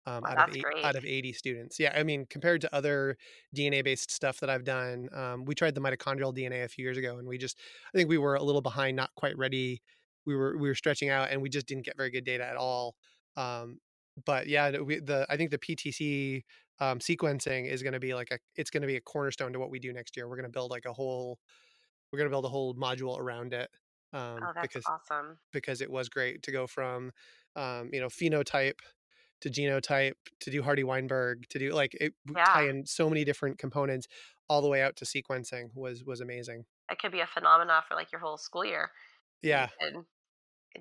um, Wow, out of eight out of 80 students. Yeah, I mean, compared to other DNA based stuff that I've done, um, we tried the mitochondrial DNA a few years ago, and we just I think we were a little behind, not quite ready. We were we were stretching out, and we just didn't get very good data at all. Um, but yeah, we, the I think the PTC um, sequencing is going to be like a it's going to be a cornerstone to what we do next year. We're going to build like a whole we're going to build a whole module around it um, Oh, that's because awesome. because it was great to go from um, you know phenotype to genotype to do Hardy Weinberg to do like it w- tie in so many different components all the way out to sequencing was was amazing. it could be a phenomena for like your whole school year. Yeah,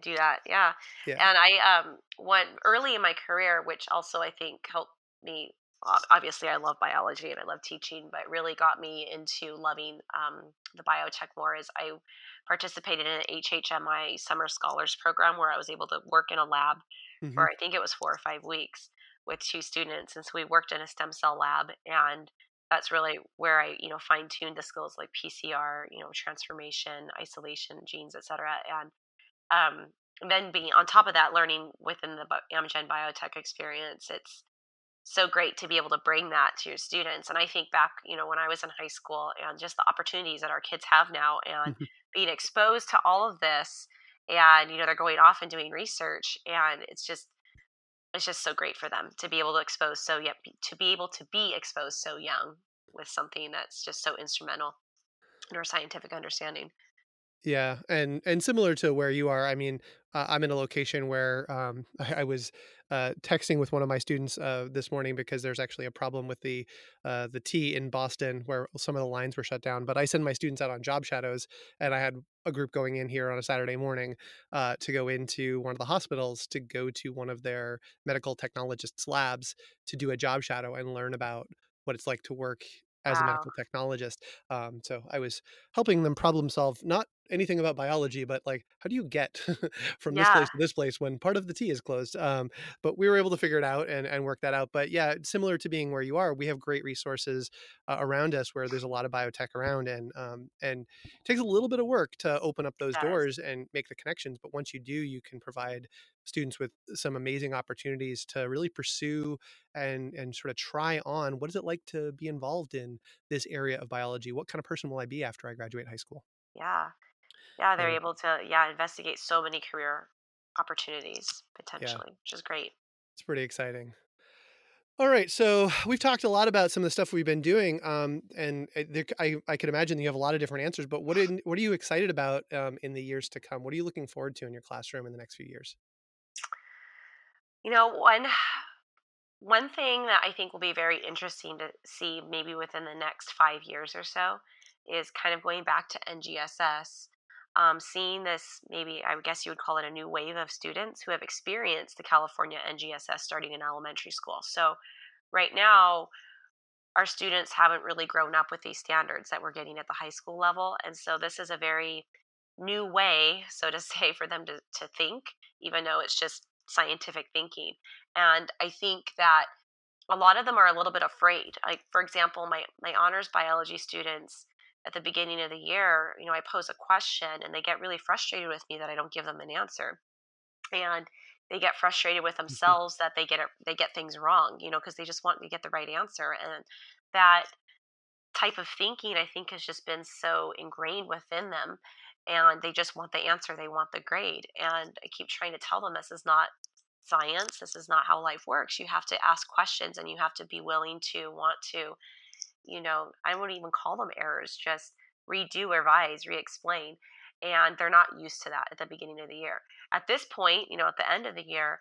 do that yeah yeah. and i um went early in my career which also i think helped me obviously i love biology and i love teaching but really got me into loving um, the biotech more is i participated in an hhmi summer scholars program where i was able to work in a lab hmm for i think it was four or five weeks with two students and so we worked in a stem cell lab and that's really where i you know fine-tuned the skills like pcr you know transformation isolation genes et cetera and um, and then being on top of that, learning within the Amgen biotech experience, it's so great to be able to bring that to your students. And I think back, you know, when I was in high school and just the opportunities that our kids have now and mm-hmm. being exposed to all of this and, you know, they're going off and doing research and it's just, it's just so great for them to be able to expose so yet to be able to be exposed so young with something that's just so instrumental in our scientific understanding. Yeah, and and similar to where you are, I mean, uh, I'm in a location where um, I, I was uh, texting with one of my students uh, this morning because there's actually a problem with the uh, the T in Boston where some of the lines were shut down. But I send my students out on job shadows, and I had a group going in here on a Saturday morning uh, to go into one of the hospitals to go to one of their medical technologists' labs to do a job shadow and learn about what it's like to work as a medical technologist. Um, so I was helping them problem solve not anything about biology, but like how do you get from this place to this place when part of the T is closed? Um, but we were able to figure it out and, and work that out. But yeah, similar to being where you are, we have great resources uh, around us where there's a lot of biotech around, and um, and it takes a little bit of work to open up those does. doors and make the connections. But once you do, you can provide students with some amazing opportunities to really pursue and and sort of try on what is it like to be involved in this area of biology what kind of person will i be after i graduate high school Yeah. Yeah, they're and able to yeah, investigate so many career opportunities yeah potentially, which is great. it's pretty exciting all right so we've talked a lot about some of the stuff we've been doing um, and uh, there, I, I could imagine you have a lot of different answers but what, in, what are you excited about um, in the years to come what are you looking forward to in your classroom in the next few years You know, one one thing that I think will be very interesting to see maybe within the next 5 years or so is kind of going back to NGSS. Um, seeing this, maybe I guess you would call it a new wave of students who have experienced the California NGSS starting in elementary school. So, right now, our students haven't really grown up with these standards that we're getting at the high school level. And so this is a very new way, so to say, for them to, to think, even though it's just scientific thinking. And I think that a lot of them are a little bit afraid. Like, for example, my, my honors biology students at the beginning of the year, you know, I pose a question and they get really frustrated with me that I don't give them an answer. And they get frustrated with mm-hmm. themselves that they get it, they get things wrong, you know, because they just want to get the right answer. And that type of thinking, I think, has just been so ingrained within them. And they just want the answer, they want the grade. And I keep trying to tell them this is not science, this is not how life works. You have to ask questions and you have to be willing to want to, you know, I wouldn't even call them errors, just redo, revise, re explain and they're not used to that at the beginning of the year. At this point, you know, at the end of the year,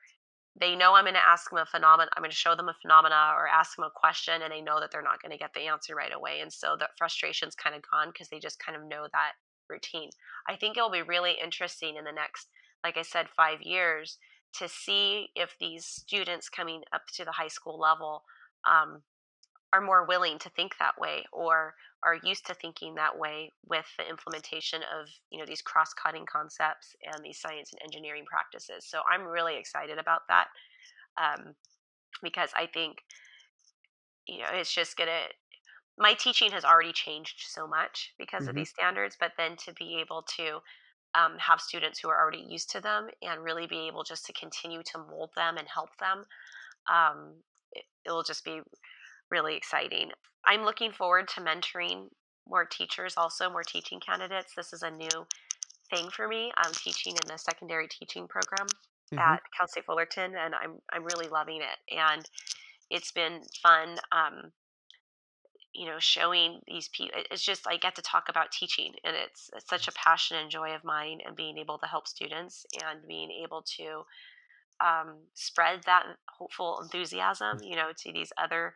they know I'm going to ask them a phenomenon. I'm going to show them a phenomena or ask them a question, and they know that they're not going to get the answer right away. And so the frustration's kind of gone because they just kind of know that routine. I think it'll be really interesting in the next, like I said, five years to see if these students coming up to the high school level um, are more willing to think that way or are used to thinking that way with the implementation of you know these cross-cutting concepts and these science and engineering practices so i'm really excited about that um, because i think you know it's just gonna my teaching has already changed so much because mm-hmm. of these standards but then to be able to um, have students who are already used to them and really be able just to continue to mold them and help them um, it, it'll just be really exciting. I'm looking forward to mentoring more teachers, also more teaching candidates. This is a new thing for me. I'm teaching in the secondary teaching program mm-hmm. at Cal State Fullerton, and I'm I'm really loving it. And it's been fun. Um, you know, showing these people. It's just I get to talk about teaching, and it's, it's such a passion and joy of mine, and being able to help students and being able to um, spread that hopeful enthusiasm, you know, to these other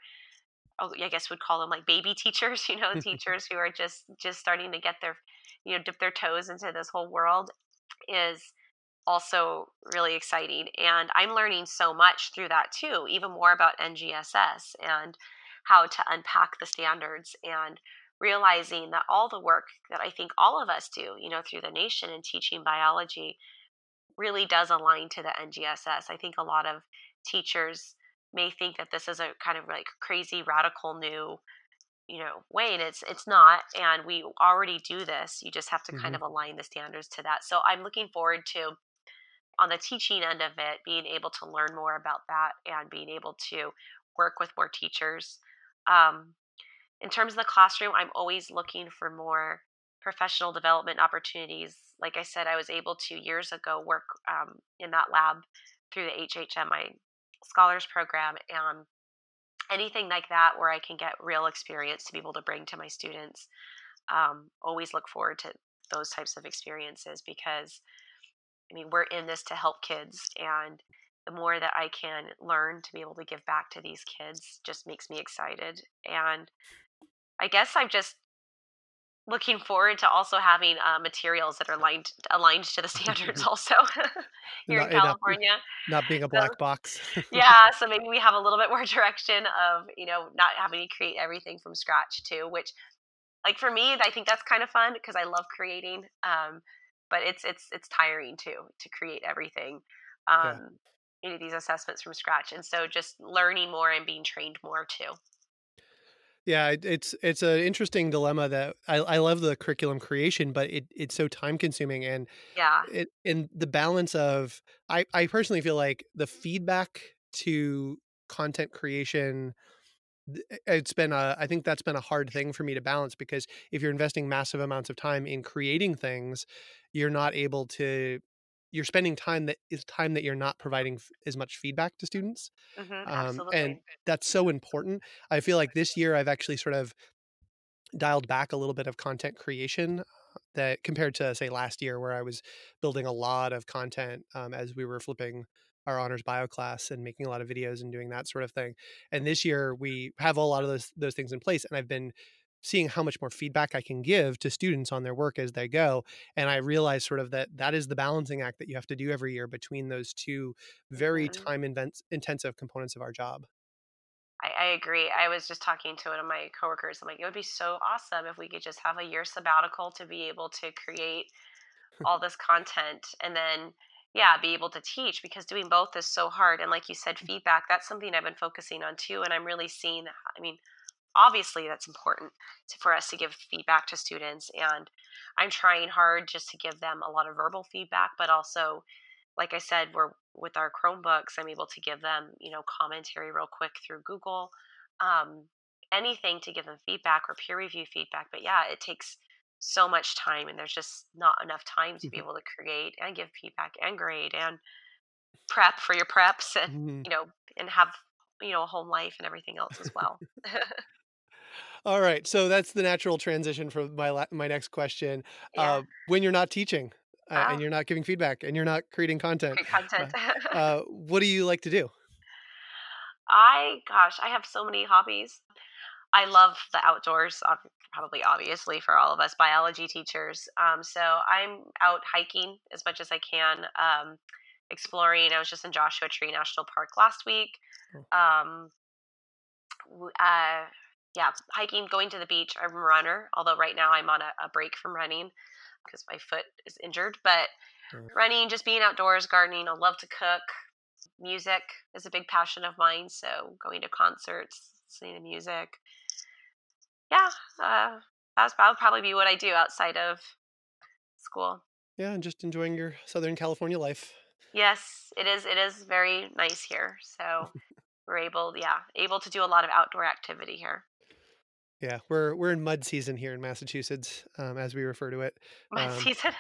I guess would call them like baby teachers, you know, teachers who are just just starting to get their, you know, dip their toes into this whole world is also really exciting. And I'm learning so much through that too, even more about NGSS and how to unpack the standards and realizing that all the work that I think all of us do, you know, through the nation in teaching biology really does align to the NGSS. I think a lot of teachers may think that this is a kind of like crazy radical new you know way and it's it's not and we already do this you just have to mm-hmm. kind of align the standards to that. So i'm looking forward to on the teaching end of it being able to learn more about that and being able to work with more teachers. Um, in terms of the classroom i'm always looking for more professional development opportunities. Like i said i was able to years ago work um, in that lab through the hhmi scholars program and anything like that where I can get real experience to be able to bring to my students. Um, always look forward to those types of experiences because I mean we're in this to help kids and the more that I can learn to be able to give back to these kids just makes me excited and I guess I've just looking forward to also having uh, materials that are aligned aligned to the standards also here not, in California. Not, not being a black so, box. yeah, so maybe we have a little bit more direction of you know not having to create everything from scratch too. Which, like for me, I think that's kind of fun because I love creating. Um, but it's it's it's tiring too to create everything. Um, yeah. You know these assessments from scratch, and so just learning more and being trained more too. Yeah, it's it's an interesting dilemma that I, I love the curriculum creation, but it, it's so time consuming and yeah, it and the balance of I I personally feel like the feedback to content creation it's been a i think that's been a hard thing for me to balance because if you're investing massive amounts of time in creating things you're not able to you're spending time that is time that you're not providing f- as much feedback to students mm-hmm, um, and that's so important. I feel like this year i've actually sort of dialed back a little bit of content creation that compared to say last year where i was building a lot of content um, as we were flipping our honors bio class and making a lot of videos and doing that sort of thing. And this year we have a lot of those those things in place and i've been seeing how much more feedback I can give to students on their work as they go. And I realize sort of that that is the balancing act that you have to do every year between those two very mm-hmm. time intensive components of our job. I, I agree. I was just talking to one of my coworkers. I'm like, it would be so awesome if we could just have a year sabbatical to be able to create all this content and then yeah be able to teach because doing both is so hard and like you said feedback that's something i've been focusing on too and i'm really seeing i mean obviously that's important to, for us to give feedback to students and i'm trying hard just to give them a lot of verbal feedback but also like i said we're with our chromebooks i'm able to give them you know commentary real quick through google um, anything to give them feedback or peer review feedback but yeah it takes so much time and there's just not enough time to be Mhm. able to create and give feedback and grade and prep for your preps and Mhm. you know and have you know a home life and everything else as well All right, so that's the natural transition for my la- my next question. yeah Uh, when you're not teaching uh, and oh you're not giving feedback and you're not creating content, content uh, uh, what do you like to do? i gosh i have so many hobbies i love the outdoors probably obviously for all of us biology teachers um, so i'm out hiking as much as i can um, exploring i was just in joshua tree national park last week Oh, um, uh, yeah, hiking, going to the beach. I'm a runner, although right now I'm on a, a break from running because my foot is injured. But uh, running, just being outdoors, gardening. I love to cook. Music is a big passion of mine. So going to concerts, listening to music. Yeah, uh, that's that would probably be what I do outside of school. yeah, and just enjoying your Southern California life. Yes, it is. It is very nice here. So we're able, yeah, able to do a lot of outdoor activity here. Yeah, we're we're in mud season here in Massachusetts, um, as we refer to it. Mud Um, season.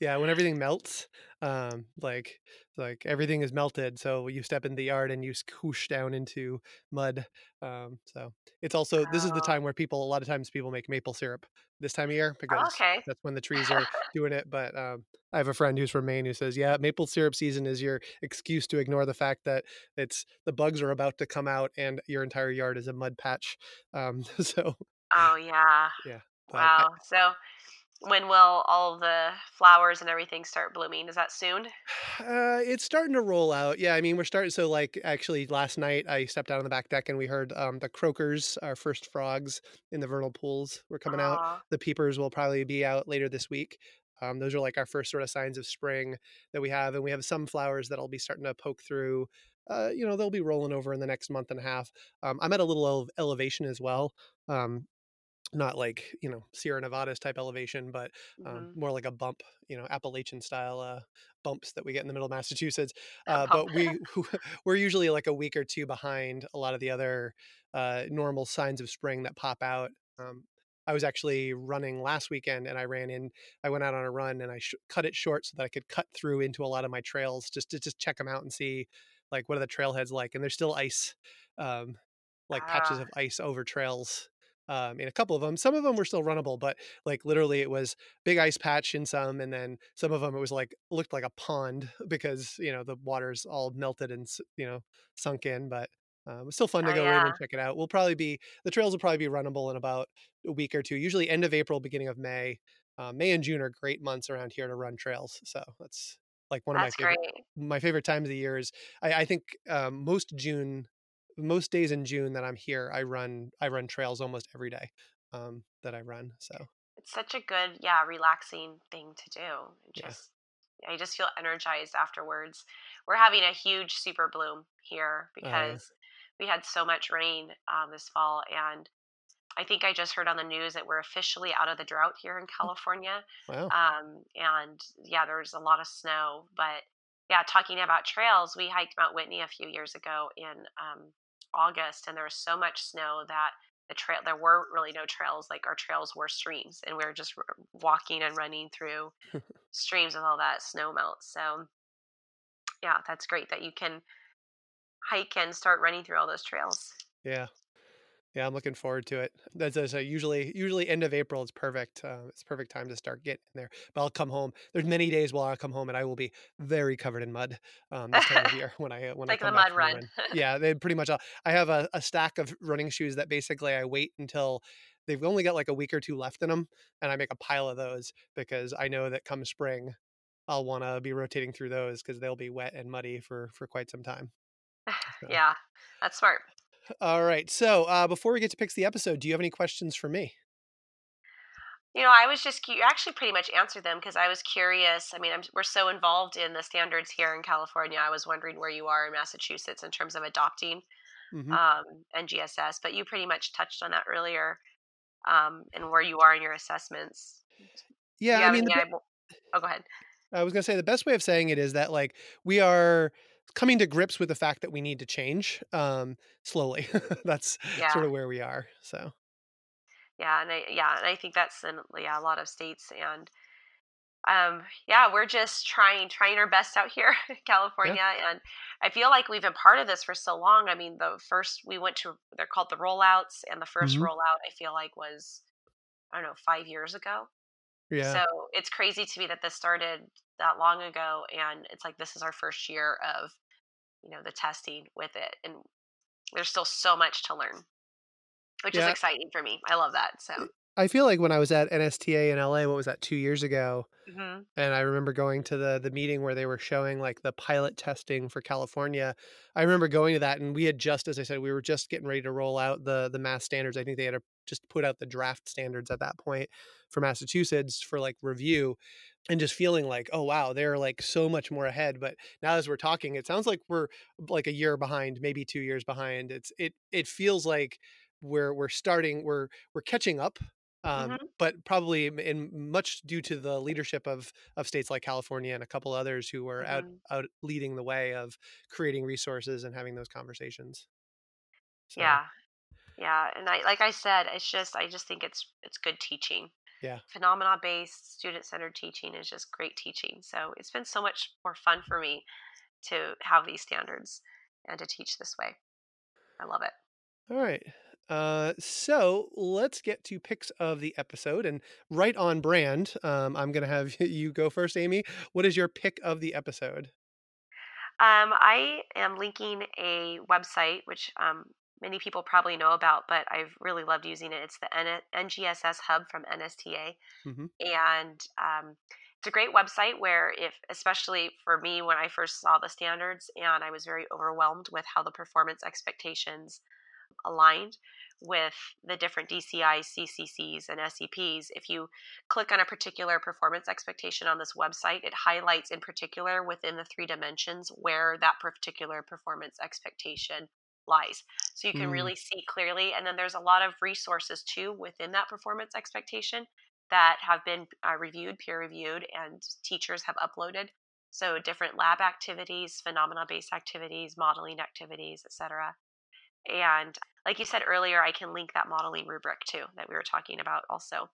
Yeah, when everything melts, um, like like everything is melted, so you step in the yard and you scoosh down into mud. Um, so it's also this is the oh, time where people a lot of times people make maple syrup this time of year because okay. that's when the trees are doing it. But um, I have a friend who's from Maine who says, "Yeah, maple syrup season is your excuse to ignore the fact that it's the bugs are about to come out and your entire yard is a mud patch." Um, so Oh yeah. yeah, I, Wow. So when will all the flowers and everything start blooming? Is that soon? Uh, it's starting to roll out. Yeah, I mean, we're starting. So, like, actually, last night I stepped out on the back deck and we heard um, the croakers, our first frogs in the vernal pools, were coming out. The peepers will probably be out later this week. Um, those are like our first sort of signs of spring that we have, and we have some flowers that'll be starting to poke through. Uh, you know, they'll be rolling over in the next month and a half. Um, I'm at a little ele- elevation as well. Um, not like you know Sierra Nevadas type elevation, but um, hmm more like a bump, you know, Appalachian style uh, bumps that we get in the middle of Massachusetts. Uh, but we we're usually like a week or two behind a lot of the other uh, normal signs of spring that pop out. Um, I was actually running last weekend, and I ran in. I went out on a run, and I sh- cut it short so that I could cut through into a lot of my trails just to just check them out and see like what are the trailheads like. And there's still ice, um, like patches Ah, of ice over trails um, in a couple of them. Some of them were still runnable, but like literally it was big ice patch in some, and then some of them it was like looked like a pond because you know the water's all melted and you know sunk in. But um, it's still fun to oh go in and check it out. We'll probably be the trails will probably be runnable in about a week or two. Usually end of April, beginning of May. Uh, May and June are great months around here to run trails, so that's like one of my favorite great. my favorite times of the year is I, I think um, most June most days in June that I'm here, I run I run trails almost every day um, that I run. So It's such a good, yeah, relaxing thing to do. It yeah, just I just feel energized afterwards. We're having a huge super bloom here yeah, because we had so much rain um, this fall, and I think I just heard on the news that we're officially out of the drought here in oh, California. wow, Um, and yeah, there's a lot of snow. But yeah, talking about trails, we hiked Mount Whitney a few years ago in um, August, and there was so much snow that the trail there were really no trails. Like our trails were streams, and we were just r- walking and running through streams with all that snow melt. So yeah, that's great that you can hike and start running through all those trails. yeah. Yeah, I'm looking forward to it. That's a, so usually usually end of April is perfect. Uh, it's perfect time to start getting there. But I'll come home. There's many days while I come home and I will be very covered in mud um, this time of year when I uh, when I like the come back mud run. run. Yeah, they pretty much. all- I have a, a stack of running shoes that basically I wait until they've only got like a week or two left in them, and I make a pile of those because I know that come spring I'll want to be rotating through those because they'll be wet and muddy for for quite some time. So. yeah, that's smart. All right. So uh, before we get to picks the episode, do you have any questions for me? You know, I was just you actually pretty much answered them because I was curious. I mean, I'm, we're so involved in the standards here in California. I was wondering where you are in Massachusetts in terms of adopting hmm um, NGSS, but you pretty much touched on that earlier um, and where you are in your assessments. Yeah, you I mean, the, I oh, go ahead. I was gonna say the best way of saying it is that like we are coming to grips with the fact that we need to change um, slowly. That's sort of where we are. So yeah, and I yeah, and I think that's in yeah a lot of states and um yeah we're just trying trying our best out here in yeah. california and i feel like we've been part of this for so long i mean the first we went to they're called the rollouts and the first hmm rollout i feel like was i don't know five years ago Yeah. so it's crazy to me that this started that long ago and it's like this is our first year of you know the testing with it and there's still so much to learn which is exciting for me i love that so I feel like when I was at NSTA in LA, what was that, two years ago? hmm And I remember going to the the meeting where they were showing like the pilot testing for California. I remember going to that and we had just, as I said, we were just getting ready to roll out the the mass standards. I think they had a, just put out the draft standards at that point for Massachusetts for like review and just feeling like, oh wow, they're like so much more ahead. But now as we're talking, it sounds like we're like a year behind, maybe two years behind. It's it it feels like we're we're starting, we're we're catching up. Um, hmm but probably in much due to the leadership of of states like California and a couple others who were out hmm out leading the way of creating resources and having those conversations. So yeah Yeah, and I like I said, it's just I just think it's it's good teaching. Yeah. Phenomena based, student centered teaching is just great teaching. So it's been so much more fun for me to have these standards and to teach this way. I love it. All right. Uh, so let's get to picks of the episode and right on brand. Um, I'm gonna have you go first, Amy. What is your pick of the episode? Um, I am linking a website which um, many people probably know about, but I've really loved using it. It's the N- NGSS Hub from NSTA. hmm and um, it's a great website where if especially for me when i first saw the standards and i was very overwhelmed with how the performance expectations aligned with the different dcis cccs and seps if you click on a particular performance expectation on this website it highlights in particular within the three dimensions where that particular performance expectation lies so you can Mm, really see clearly and then there's a lot of resources too within that performance expectation that have been uh, reviewed, peer reviewed, and teachers have uploaded. So different lab activities, phenomena-based activities, modeling activities, etc. And like you said earlier, I can link that modeling rubric too that we were talking about also.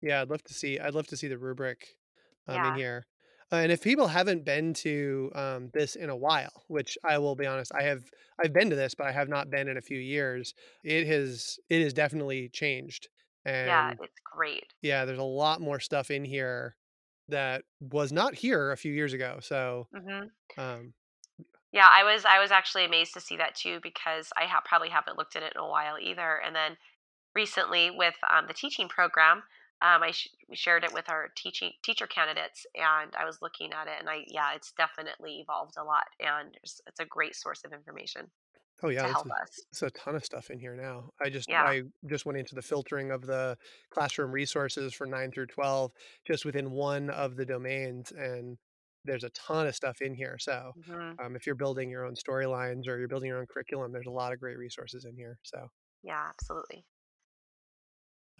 yeah, I'd love to see. I'd love to see the rubric um, in here. Uh, and if people haven't been to um, this in a while, which I will be honest, I have. I've been to this, but I have not been in a few years. It has. It has definitely changed, And yeah, it's great. yeah, there's a lot more stuff in here that was not here a few years ago. So, hmm um, Yeah, I was I was actually amazed to see that too because I ha- probably haven't looked at it in a while either. And then recently with um, the teaching program, um, I sh- we shared it with our teaching teacher candidates, and I was looking at it, and I yeah, it's definitely evolved a lot, and it's, it's a great source of information oh yeah, to it's help a, us. it's a ton of stuff in here now. I just Yeah. I just went into the filtering of the classroom resources for nine through twelve, just within one of the domains, and there's a ton of stuff in here. So, hmm um, if you're building your own storylines or you're building your own curriculum, there's a lot of great resources in here. So. Yeah, absolutely.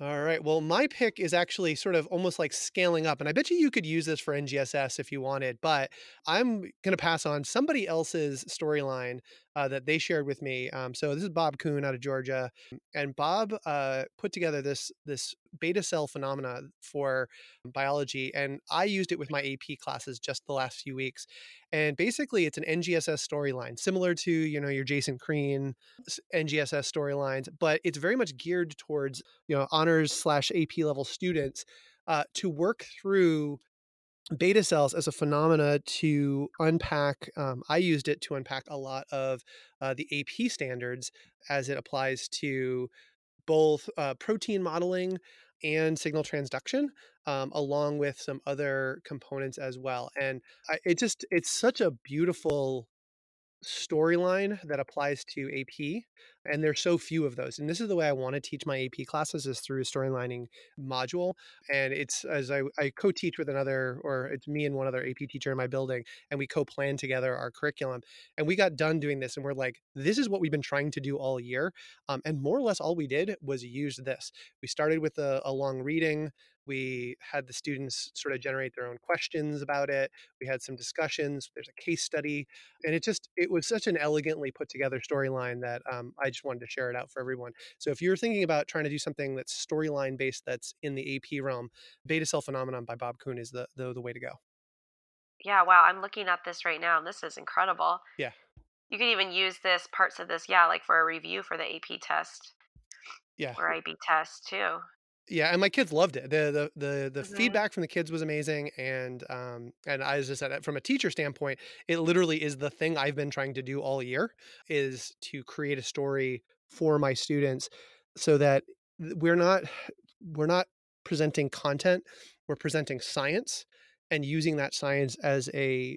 All right. Well, my pick is actually sort of almost like scaling up. And I bet you you could use this for NGSS if you wanted, but I'm going to pass on somebody else's storyline uh, that they shared with me. Um, so this is Bob Kuhn out of Georgia. And Bob uh, put together this, this beta cell phenomena for biology. And I used it with my AP classes just the last few weeks. And basically, it's an NGSS storyline, similar to, you know, your Jason Crean NGSS storylines, but it's very much geared towards you know honors slash ap level students uh, to work through beta cells as a phenomena to unpack um, i used it to unpack a lot of uh, the ap standards as it applies to both uh, protein modeling and signal transduction um, along with some other components as well and I, it just it's such a beautiful storyline that applies to AP. And there's so few of those. And this is the way I want to teach my AP classes is through a storylining module. And it's as I, I co-teach with another, or it's me and one other AP teacher in my building, and we co-plan together our curriculum. And we got done doing this, and we're like, this is what we've been trying to do all year. Um, and more or less all we did was use this. We started with a, a long reading we had the students sort of generate their own questions about it. We had some discussions. There's a case study, and it just it was such an elegantly put together storyline that um, I just wanted to share it out for everyone. So if you're thinking about trying to do something that's storyline based, that's in the AP realm, Beta Cell Phenomenon by Bob Kuhn is the, the the way to go. Yeah, wow. I'm looking at this right now, and this is incredible. Yeah. You can even use this parts of this, yeah, like for a review for the AP test. Yeah. Or IB test too yeah and my kids loved it the the the, the Mhm. feedback from the kids was amazing and um and i just said from a teacher standpoint it literally is the thing i've been trying to do all year is to create a story for my students so that we're not we're not presenting content we're presenting science and using that science as a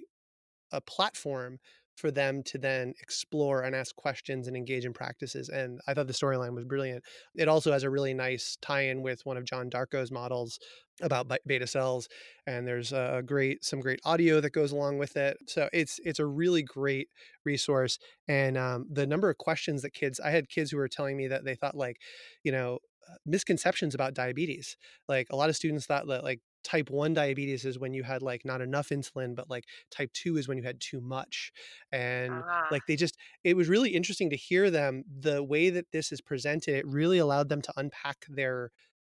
a platform for them to then explore and ask questions and engage in practices. And I thought the storyline was brilliant. It also has a really nice tie in with one of Jon Darkow's models about beta cells and there's a great some great audio that goes along with it so it's it's a really great resource and um, the number of questions that kids i had kids who were telling me that they thought like you know misconceptions about diabetes like a lot of students thought that like type 1 diabetes is when you had like not enough insulin but like type 2 is when you had too much and Ah, like they just it was really interesting to hear them the way that this is presented it really allowed them to unpack their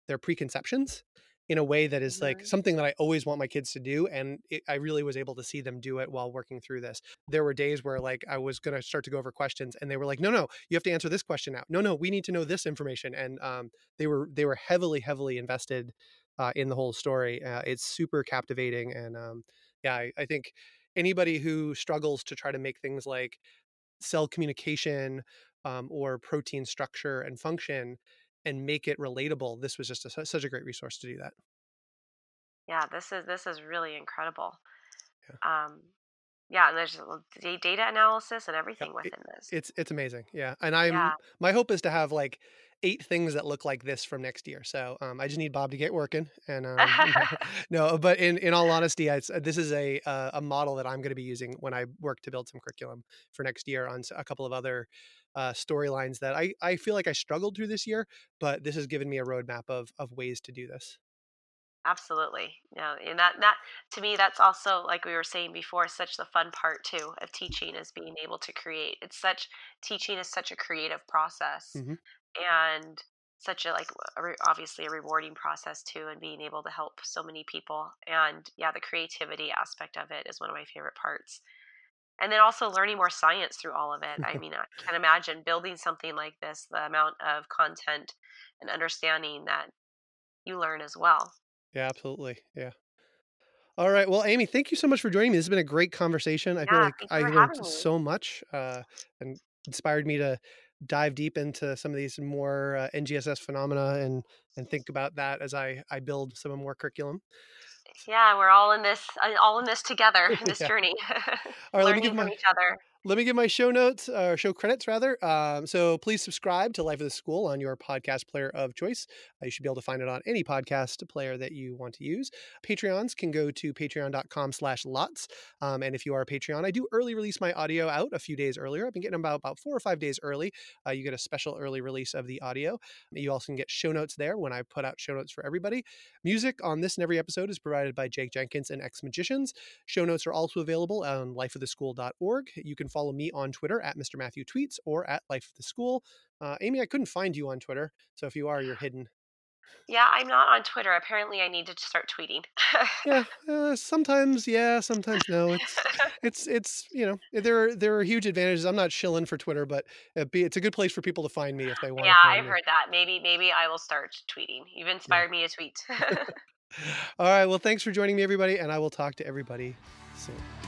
their preconceptions in a way that is like mhm. something that I always want my kids to do. And it, I really was able to see them do it while working through this. There were days where like I was going to start to go over questions and they were like, no, no, you have to answer this question now. No, no, we need to know this information. And um, they were, they were heavily, heavily invested uh, in the whole story. Uh, it's super captivating. And um, yeah, I, I think anybody who struggles to try to make things like cell communication um, or protein structure and function and make it relatable this was just a, such a great resource to do that Yeah, this is this is really incredible. Yeah. Um, yeah, and there's a l- da- data analysis and yeah everything it, within this. it's it's amazing yeah and i'm Yeah. my hope is to have like eight things that look like this from next year so um, i just need bob to get working and um, no but in in all honesty I, this is a uh, a model that i'm going to be using when i work to build some curriculum for next year on a couple of other uh, storylines that I, I feel like I struggled through this year, but this has given me a roadmap of of ways to do this. Absolutely. No, and that that to me that's also like we were saying before, such the fun part too of teaching is being able to create. It's such teaching is such a creative process hmm and such a like a re- obviously a rewarding process too and being able to help so many people and yeah the creativity aspect of it is one of my favorite parts and then also learning more science through all of it i mean i can imagine building something like this the amount of content and understanding that you learn as well Yeah, absolutely. Yeah. All right. Well, Amy, thank you so much for joining me. This has been a great conversation. I feel like I learned so much uh, and inspired me to dive deep into some of these more uh, NGSS phenomena and and think about that as I I build some more curriculum. Yeah we're all in this uh, all in this together in this yeah. journey All right. Let me give my each other Let me give my show notes or show credits rather. Um, so please subscribe to Life of the School on your podcast player of choice. Uh, you should be able to find it on any podcast player that you want to use. Patreons can go to patreon.com slash lots. Um, and if you are a Patreon, I do early release my audio out a few days earlier. I've been getting about, about four or five days early. Uh, you get a special early release of the audio. You also can get show notes there when I put out show notes for everybody. Music on this and every episode is provided by Jake Jenkins and X Magicians. Show notes are also available on lifeoftheschool.org. You can follow me on Twitter at Mr. Mathieu Tweets or at Life of the School. Uh, Amy, I couldn't find you on Twitter, so if you are, you're hidden. yeah i'm not on twitter apparently i need to start tweeting Yeah, uh, sometimes yeah, sometimes no. It's it's it's you know there are there are huge advantages. I'm not shilling for Twitter, but be, it's a good place for people to find me if they want Yeah, to I've me. heard that. Maybe maybe I will start tweeting. You've Yeah. inspired me to tweet. All right. Well, thanks for joining me, everybody, and I will talk to everybody soon.